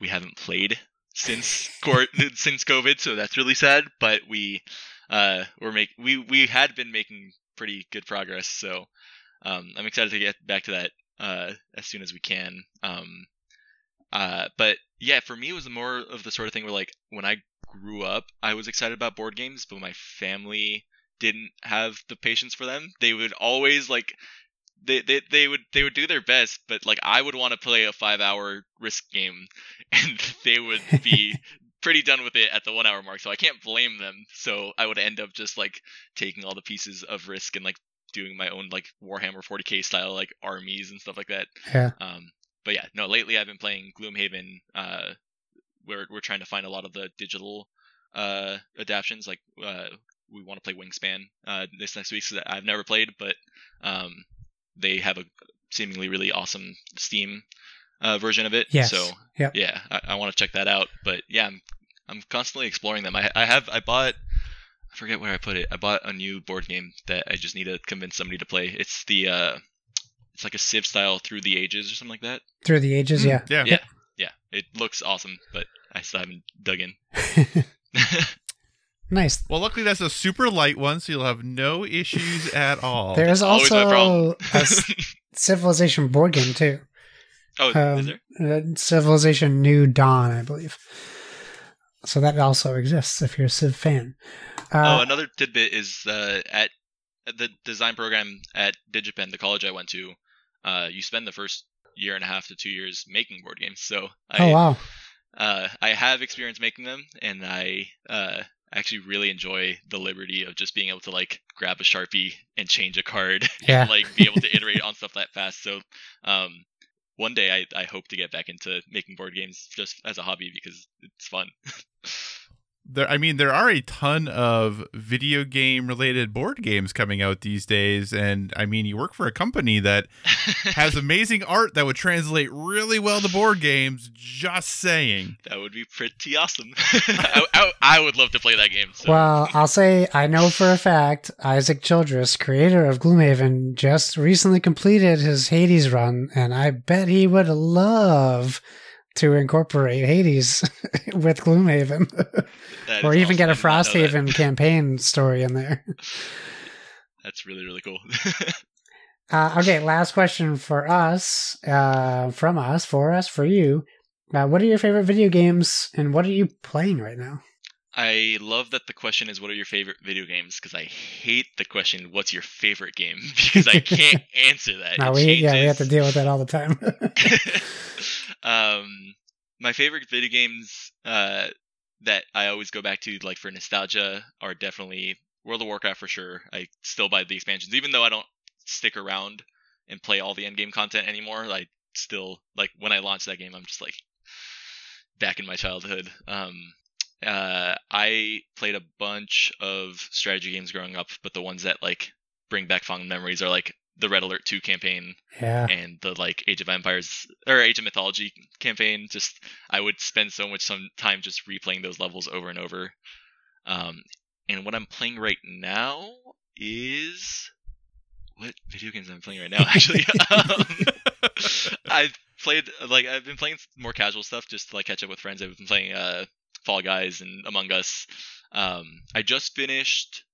we haven't played since court since COVID, so that's really sad. But we uh, we're make we we had been making pretty good progress, so um, I'm excited to get back to that uh, as soon as we can. Um, uh, but yeah, for me, it was more of the sort of thing where like when I grew up, I was excited about board games, but my family didn't have the patience for them. They would always like they, they they would they would do their best, but like I would want to play a five hour risk game, and they would be pretty done with it at the one hour mark. So I can't blame them. So I would end up just like taking all the pieces of risk and like doing my own like Warhammer 40k style like armies and stuff like that. Yeah. Um, but yeah, no. Lately, I've been playing Gloomhaven. Uh, we're we're trying to find a lot of the digital uh adaptions. Like uh, we want to play Wingspan uh this next week, so that I've never played, but um, they have a seemingly really awesome Steam uh version of it. Yes. So Yep. yeah, I, I want to check that out. But yeah, I'm I'm constantly exploring them. I I have I bought. I forget where I put it. I bought a new board game that I just need to convince somebody to play. It's the uh, it's like a Civ style Through the Ages or something like that. Through the ages, yeah. Yeah. Yeah, yeah. It looks awesome, but I still haven't dug in. nice. Well, luckily that's a super light one, so you'll have no issues at all. There is Always also problem. a s- Civilization board game too. oh, Um, is there? uh, Civilization New Dawn, I believe. So that also exists if you're a Civ fan. oh, Uh, another tidbit is uh, at at the design program at DigiPen, the college I went to. Uh, you spend the first year and a half to two years making board games. So I, oh wow! uh, I have experience making them, and I uh, actually really enjoy the liberty of just being able to like grab a sharpie and change a card Yeah. and like be able to iterate on stuff that fast. So um, one day I, I hope to get back into making board games just as a hobby because it's fun. There, I mean, there are a ton of video game related board games coming out these days, and I mean, you work for a company that has amazing art that would translate really well to board games. Just saying. that would be pretty awesome. I, I, I would love to play that game. So. Well, I'll say I know for a fact Isaac Childres, creator of Gloomhaven, just recently completed his Hades run, and I bet he would love to incorporate Hades with Gloomhaven, or even get a awesome. I did not know that. Frosthaven campaign story in there. That's really really cool. Uh, okay, last question for us, uh, from us, for us, for you. Uh, what are your favorite video games, and what are you playing right now? I love that the question is what are your favorite video games because I hate the question what's your favorite game because I can't answer that. No, we yeah we have to deal with that all the time. um, my favorite video games uh, that I always go back to, like for nostalgia, are definitely World of Warcraft for sure. I still buy the expansions, even though I don't stick around and play all the end game content anymore. I still like when I launch that game, I'm just like back in my childhood. Um, uh, I played a bunch of strategy games growing up, but the ones that like bring back fond memories are like the Red Alert 2 campaign yeah, and the like Age of Empires or Age of Mythology campaign. Just I would spend so much some time just replaying those levels over and over. Um, and what I'm playing right now is what video games I'm playing right now. Actually, um, I've played like I've been playing more casual stuff just to like catch up with friends. I've been playing uh, Fall Guys and Among Us. Um, I just finished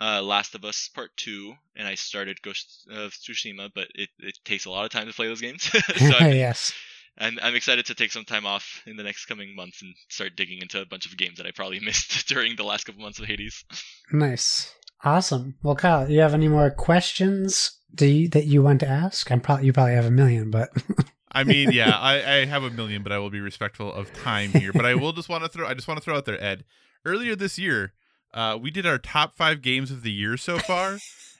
uh, Last of Us Part Two, and I started Ghost of Tsushima, but it, it takes a lot of time to play those games. so I'm, yes. I'm I'm excited to take some time off in the next coming months and start digging into a bunch of games that I probably missed during the last couple months of Hades. Nice. Awesome. Well, Kyle, you have any more questions do you, that you want to ask? I'm probably you probably have a million, but I mean, yeah, I, I have a million, but I will be respectful of time here. But I will just want to throw. I just want to throw out there, Ed. Earlier this year, uh, we did our top five games of the year so far,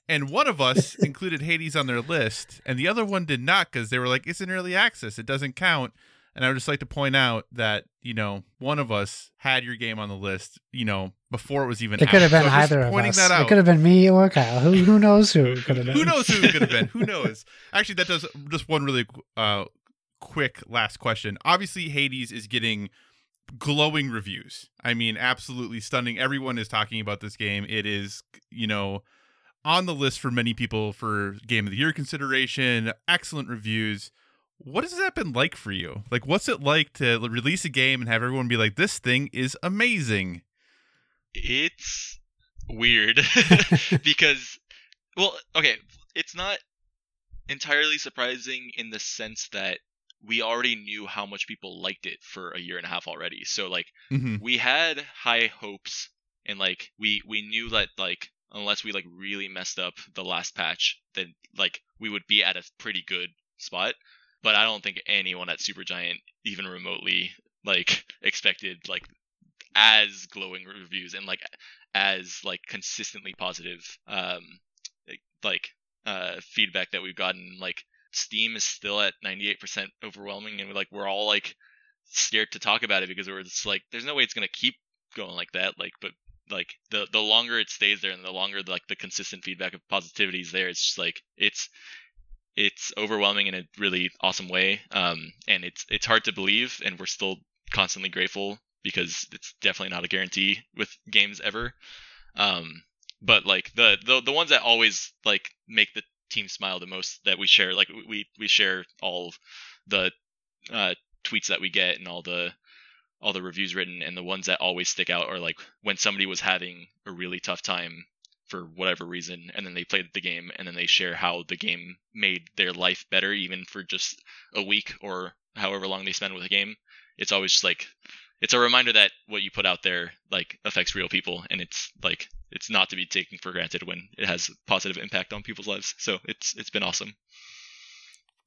and one of us included Hades on their list, and the other one did not because they were like, "It's in early access; it doesn't count." And I would just like to point out that you know one of us had your game on the list, you know, before it was even. it could have been So either of us. That out. It could have been me or Kyle. Who who knows who could have been? Who knows who could have been? Who knows? Actually, that does just one really uh, quick last question. Obviously, Hades is getting glowing reviews. I mean, absolutely stunning. Everyone is talking about this game. It is, you know, on the list for many people for Game of the Year consideration. Excellent reviews. What has that been like for you? Like, what's it like to release a game and have everyone be like, "This thing is amazing"? It's weird because, well, okay, it's not entirely surprising in the sense that we already knew how much people liked it for a year and a half already. So like hmm we had high hopes and like we we knew that like unless we like really messed up the last patch, then like we would be at a pretty good spot. But I don't think anyone at Supergiant even remotely like expected like as glowing reviews and like as like consistently positive um like uh feedback that we've gotten like steam is still at 98% overwhelming and we're like we're all like scared to talk about it because we're just like there's no way it's going to keep going like that like but like the the longer it stays there and the longer like the consistent feedback of positivity is there it's just like it's it's overwhelming in a really awesome way um and it's it's hard to believe and we're still constantly grateful because it's definitely not a guarantee with games ever um but like the the, the ones that always like make the team smile the most that we share like we we share all the uh tweets that we get and all the all the reviews written and the ones that always stick out are like when somebody was having a really tough time for whatever reason and then they played the game and then they share how the game made their life better even for just a week or however long they spend with a game. It's always just like it's a reminder that what you put out there like affects real people and it's like it's not to be taken for granted when it has positive impact on people's lives so it's it's been awesome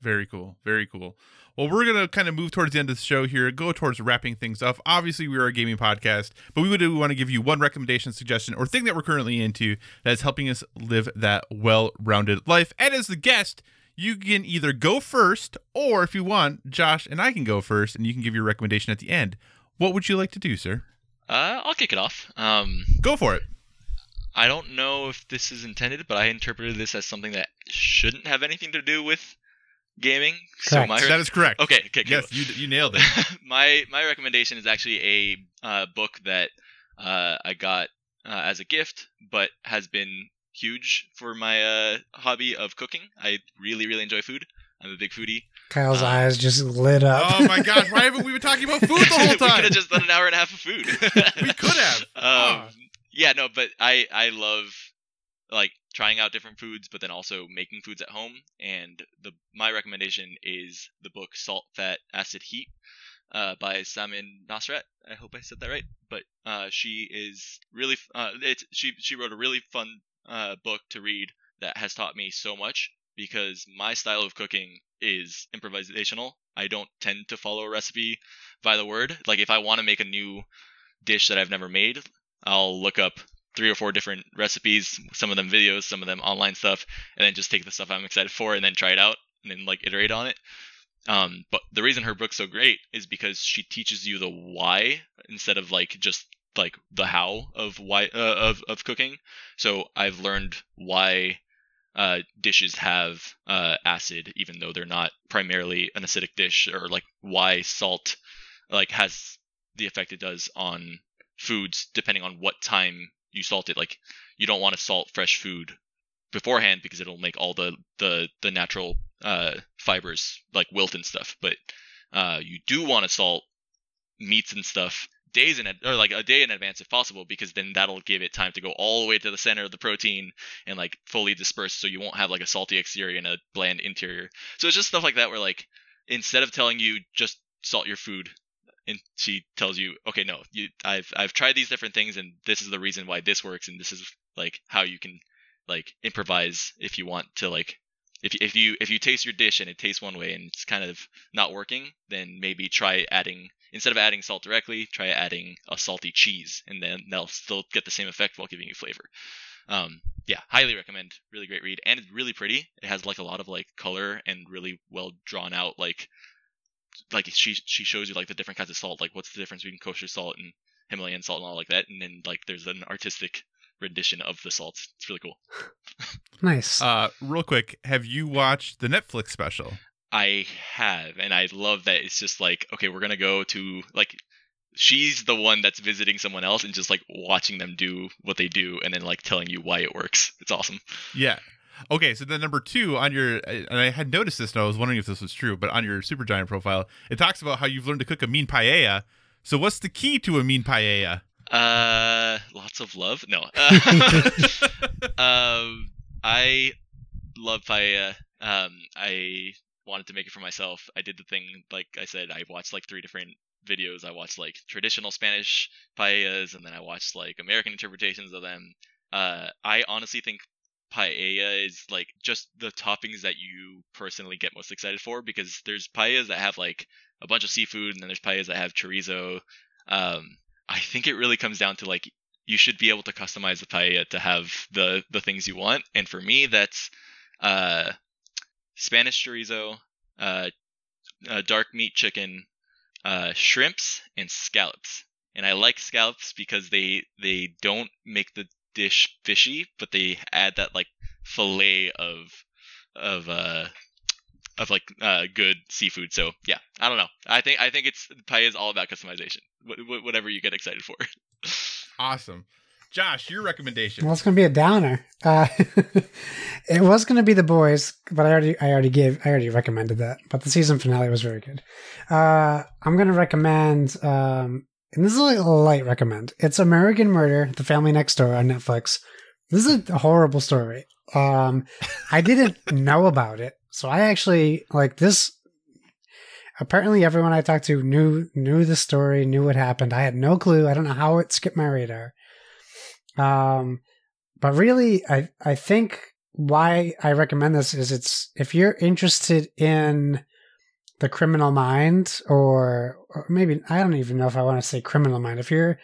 Very cool. Very cool. Well, we're to kind of move towards the end of the show here, go towards wrapping things up. Obviously, we are a gaming podcast, but we would want to give you one recommendation, suggestion, or thing that we're currently into that is helping us live that well rounded life. And as the guest, you can either go first, or if you want, Josh and I can go first, and you can give your recommendation at the end. What would you like to do, sir? Uh, I'll kick it off. Um, Go for it. I don't know if this is intended, but I interpreted this as something that shouldn't have anything to do with gaming. So Correct. my That is correct. okay, okay, cool. Yes, you, you nailed it. my my recommendation is actually a uh, book that uh, I got uh, as a gift, but has been huge for my uh, hobby of cooking. I really really enjoy food. I'm a big foodie. Kyle's Uh, eyes just lit up. oh my gosh, why haven't we been talking about food the whole we could time? have just done an hour and a half of food. We could have. Um, Ah. Yeah, no, but I I love like trying out different foods, but then also making foods at home. And the my recommendation is the book Salt, Fat, Acid, Heat uh, by Samin Nosrat. I hope I said that right. But uh, she is really uh, it's she she wrote a really fun uh, book to read that has taught me so much because my style of cooking is improvisational. I don't tend to follow a recipe by the word. Like if I want to make a new dish that I've never made, I'll look up three or four different recipes, some of them videos, some of them online stuff, and then just take the stuff I'm excited for and then try it out and then like iterate on it. Um, but the reason her book's so great is because she teaches you the why instead of like just like the how of why uh, of of cooking. So I've learned why uh, dishes have uh, acid, even though they're not primarily an acidic dish, or like why salt like has the effect it does on foods depending on what time you salt it. Like you don't want to salt fresh food beforehand because it'll make all the the the natural uh, fibers like wilt and stuff. But uh, you do want to salt meats and stuff days in or like a day in advance if possible because then that'll give it time to go all the way to the center of the protein and like fully disperse so you won't have like a salty exterior and a bland interior. So it's just stuff like that where like instead of telling you just salt your food and she tells you okay no you i've i've tried these different things and this is the reason why this works and this is like how you can like improvise if you want to like if, if you if you taste your dish and it tastes one way and it's kind of not working then maybe try adding instead of adding salt directly try adding a salty cheese and then they'll still get the same effect while giving you flavor. Um yeah highly recommend. Really great read. And it's really pretty. It has like a lot of like color and really well drawn out like like she she shows you like the different kinds of salt like what's the difference between kosher salt and himalayan salt and all like that. And then like there's an artistic rendition of the salts it's really cool. Nice. Uh, real quick, have you watched the Netflix special? I have, and I love that it's just like, okay, we're gonna go to like she's the one that's visiting someone else and just like watching them do what they do and then like telling you why it works. It's awesome. Yeah. Okay, so then number two on your, and I had noticed this and I was wondering if this was true, but on your Supergiant profile, it talks about how you've learned to cook a mean paella. So what's the key to a mean paella? Uh, lots of love. No. um, I love paella. Um, I wanted to make it for myself. I did the thing, like I said, I watched like three different videos. I watched like traditional Spanish paellas, and then I watched like American interpretations of them. Uh, I honestly think paella is like just the toppings that you personally get most excited for because there's paellas that have like a bunch of seafood, and then there's paellas that have chorizo. Um, I think it really comes down to like you should be able to customize the paella to have the the things you want, and for me that's uh, Spanish chorizo, uh, uh, dark meat chicken, uh, shrimps, and scallops. And I like scallops because they they don't make the dish fishy, but they add that like fillet of of uh of like uh good seafood. So yeah, I don't know. I think I think it's paella is all about customization. Wh- wh- whatever you get excited for. Awesome. Josh, your recommendation. Well, it's gonna be a downer. Uh, it was gonna be the boys, but I already, I already gave, I already recommended that. But the season finale was very good. Uh, I'm gonna recommend, um, and this is like a light recommend. It's American Murder: The Family Next Door on Netflix. This is a horrible story. Um, I didn't know about it, so I actually like this. Apparently, everyone I talked to knew knew the story, knew what happened. I had no clue. I don't know how it skipped my radar. Um, but really, I I think why I recommend this is it's if you're interested in the criminal mind or, or maybe I don't even know if I want to say criminal mind. If you're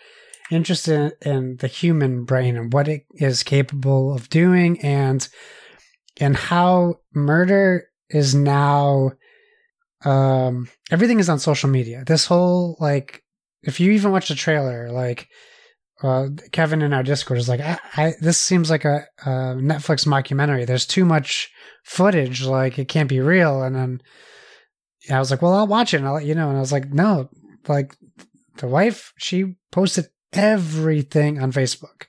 interested in the human brain and what it is capable of doing and and how murder is now um everything is on social media. This whole like if you even watch the trailer, like uh, Kevin in our Discord is like, I, I this seems like a, a Netflix mockumentary. There's too much footage, like it can't be real. And then I was like, well, I'll watch it and I'll let you know. And I was like, no, like the wife, she posted everything on Facebook,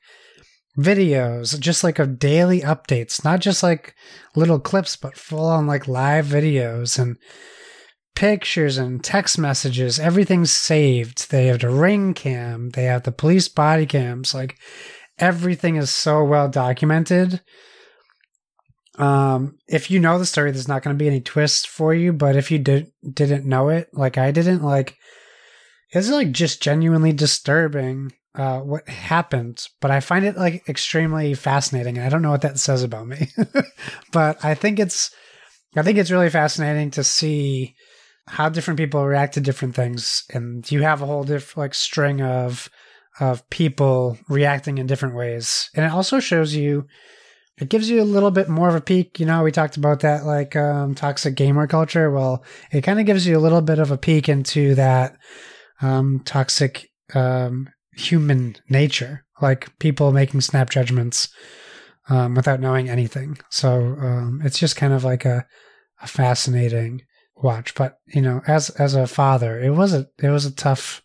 videos, just like of daily updates, not just like little clips, but full on like live videos and pictures and text messages. Everything's saved. They have the ring cam, they have the police body cams. Like everything is so well documented. Um, if you know the story, there's not going to be any twists for you. But if you did didn't know it, like I didn't, like it's like just genuinely disturbing uh, what happened. But I find it like extremely fascinating. I don't know what that says about me, but I think it's I think it's really fascinating to see how different people react to different things, and you have a whole different like string of of people reacting in different ways, and it also shows you. It gives you a little bit more of a peek. You know, we talked about that like um, toxic gamer culture. Well, it kind of gives you a little bit of a peek into that um, toxic um, human nature, like people making snap judgments um, without knowing anything. So um, it's just kind of like a, a fascinating watch. But you know, as as a father, it was a it was a tough.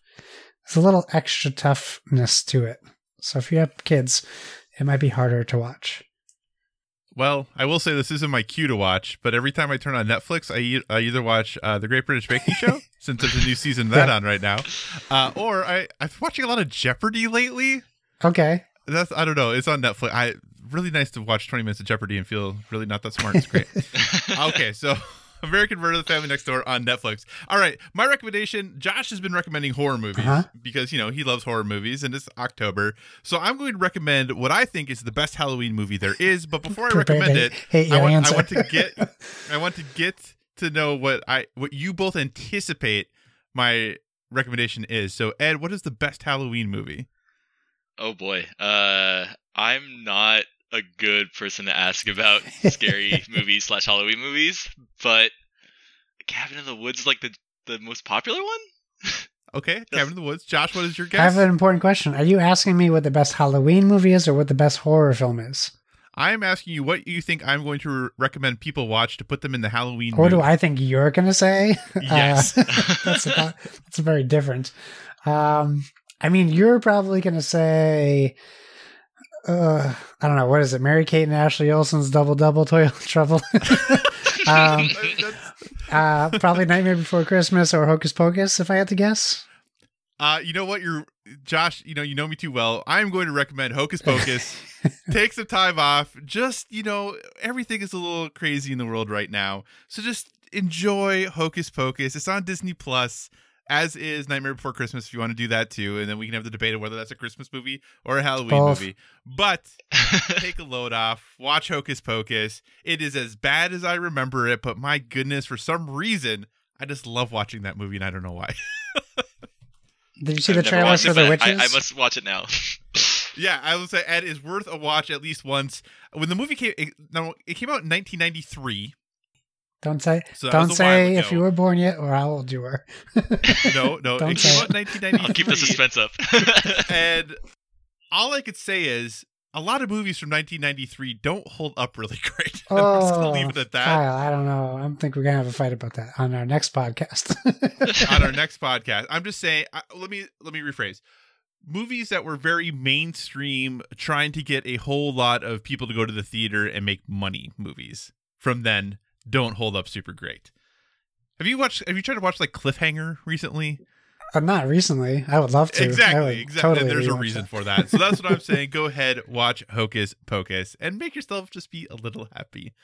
There's a little extra toughness to it. So if you have kids, it might be harder to watch. Well, I will say this isn't my cue to watch, but every time I turn on Netflix, I, e- I either watch uh, the Great British Baking Show, since there's a new season of that on right now, uh, or I I've been watching a lot of Jeopardy lately. Okay. That's I don't know. It's on Netflix. I really nice to watch 20 minutes of Jeopardy and feel really not that smart. It's great. okay, so American Murder: The Family Next Door on Netflix. All right, my recommendation. Josh has been recommending horror movies Uh-huh. because you know he loves horror movies, and it's October, so I'm going to recommend what I think is the best Halloween movie there is. But before I recommend it, hate I want, I want to get I want to get to know what I what you both anticipate my recommendation is. So Ed, what is the best Halloween movie? Oh boy. Uh, I'm not a good person to ask about scary movies slash Halloween movies, but Cabin in the Woods is like the the most popular one. Okay, Cabin in the Woods. Josh, what is your guess? I have an important question. Are you asking me what the best Halloween movie is or what the best horror film is? I am asking you what you think I'm going to re- recommend people watch to put them in the Halloween. What do. I think you're going to say? Yes. Uh, that's, a, that's very different. Um, I mean, you're probably going to say, uh, I don't know, what is it? Mary Kate and Ashley Olsen's Double Double Toilet Trouble. um, uh, probably Nightmare Before Christmas or Hocus Pocus, if I had to guess. Uh, you know what? You're Josh. You know you know me too well. I'm going to recommend Hocus Pocus. Take some time off. Just you know everything is a little crazy in the world right now, so just enjoy Hocus Pocus. It's on Disney Plus. As is Nightmare Before Christmas, if you want to do that too, and then we can have the debate of whether that's a Christmas movie or a Halloween Both. movie. But take a load off, watch Hocus Pocus. It is as bad as I remember it, but my goodness, for some reason, I just love watching that movie, and I don't know why. Did you see I've the never trailer for it, The but I, Witches? I must watch it now. Yeah, I would say Ed is worth a watch at least once. When the movie came, it, no, it came out in 1993. Don't say, So don't was a while say if you were born yet or how old you were. No, no, Don't it say came out in 1993. I'll keep the suspense up. And all I could say is a lot of movies from 1993 don't hold up really great. I'm just gonna Oh, leave it at that. Oh, Kyle, I don't know. I think we're gonna have a fight about that on our next podcast. on our next podcast. I'm just saying. Let me let me rephrase. Movies that were very mainstream, trying to get a whole lot of people to go to the theater and make money. Movies from then don't hold up super great. Have you watched? Have you tried to watch like Cliffhanger recently? Uh, not recently. I would love to. Exactly, exactly. totally There's a reason that. for that. So that's what I'm saying. Go ahead, watch Hocus Pocus, and make yourself just be a little happy.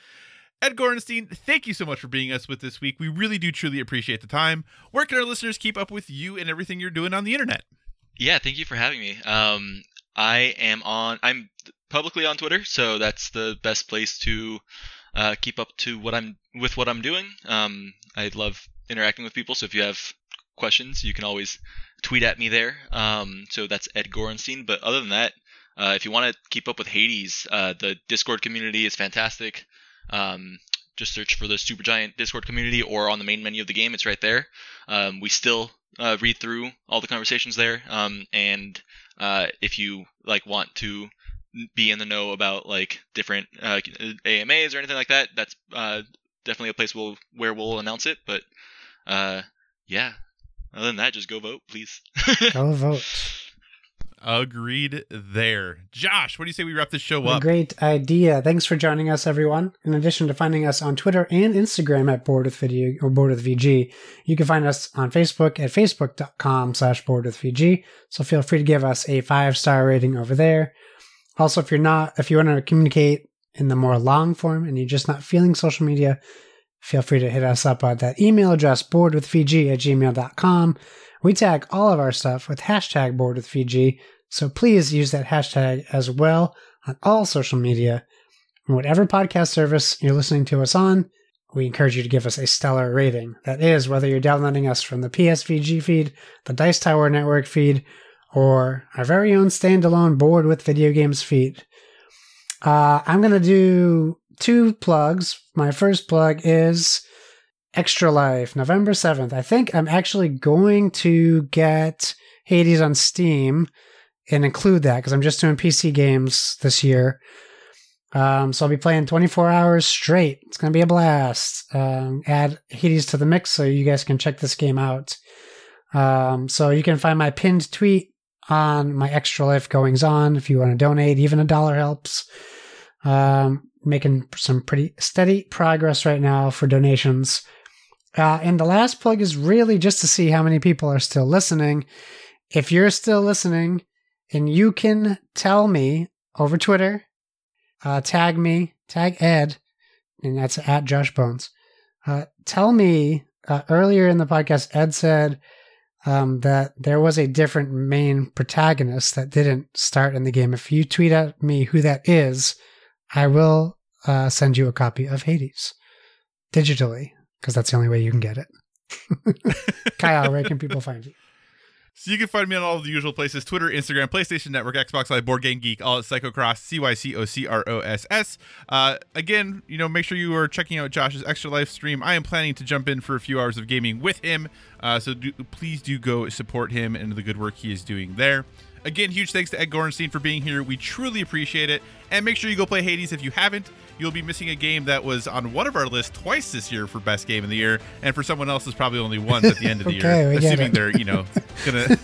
Ed Gorenstein, thank you so much for being us with this week. We really do truly appreciate the time. Where can our listeners keep up with you and everything you're doing on the internet? Yeah, thank you for having me. Um, I am on. I'm publicly on Twitter, so that's the best place to uh, keep up to what I'm with what I'm doing. Um, I love interacting with people, so if you have questions, you can always tweet at me there. Um, so that's Ed Gorenstein. But other than that, uh, if you want to keep up with Hades, uh, the Discord community is fantastic. Um, just search for the Supergiant Discord community or on the main menu of the game. It's right there. Um, we still uh, read through all the conversations there. Um, and uh, if you like want to be in the know about like different uh, AMAs or anything like that, that's uh, definitely a place we'll, where we'll announce it. But uh, yeah, other than that, just go vote, please. Go vote. Agreed there. Josh, what do you say we wrap this show A up? great idea. Thanks for joining us, everyone. In addition to finding us on Twitter and Instagram at Board with Video or Board with VG, you can find us on Facebook at facebook.com slash Board with VG. So feel free to give us a five star rating over there. Also, if you're not, if you want to communicate in the more long form and you're just not feeling social media, feel free to hit us up at that email address, boardwithvg at gmail.com. We tag all of our stuff with hashtag boardwithvg, so please use that hashtag as well on all social media. Whatever podcast service you're listening to us on, we encourage you to give us a stellar rating. That is, whether you're downloading us from the PSVG feed, the Dice Tower Network feed, or our very own standalone board with video games feed. Uh, I'm going to do two plugs. My first plug is Extra Life, November 7th. I think I'm actually going to get Hades on Steam and include that because I'm just doing PC games this year. Um, so I'll be playing 24 hours straight. It's going to be a blast. Um, add Hades to the mix so you guys can check this game out. Um, so you can find my pinned tweet on my Extra Life goings on if you want to donate. Even a dollar helps. Um, making some pretty steady progress right now for donations. Uh, and the last plug is really just to see how many people are still listening. If you're still listening and you can tell me over Twitter, uh, tag me, tag Ed, and that's at Josh Bones. Uh, tell me uh, earlier in the podcast, Ed said um, that there was a different main protagonist that didn't start in the game. If you tweet at me who that is, I will uh, send you a copy of Hades digitally because that's the only way you can get it. Kyle, where can people find you? So you can find me on all the usual places Twitter, Instagram, PlayStation Network, Xbox Live, Board Game Geek, all at Cycocross, C Y C O C R O S S. Uh, again, you know, make sure you are checking out Josh's Extra Life stream. I am planning to jump in for a few hours of gaming with him. Uh, so do, please do go support him and the good work he is doing there. Again, huge thanks to Ed Gorenstein for being here. We truly appreciate it. And make sure you go play Hades if you haven't. You'll be missing a game that was on one of our lists twice this year for best game of the year, and for someone else is probably only once at the end of the Okay, year, assuming they're you know gonna.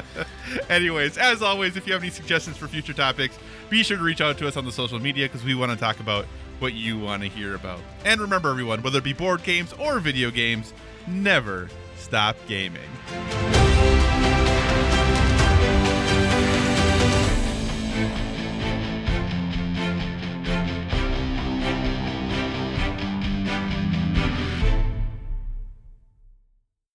Anyways, as always, if you have any suggestions for future topics, be sure to reach out to us on the social media because we want to talk about what you want to hear about. And remember, everyone, whether it be board games or video games, never stop gaming.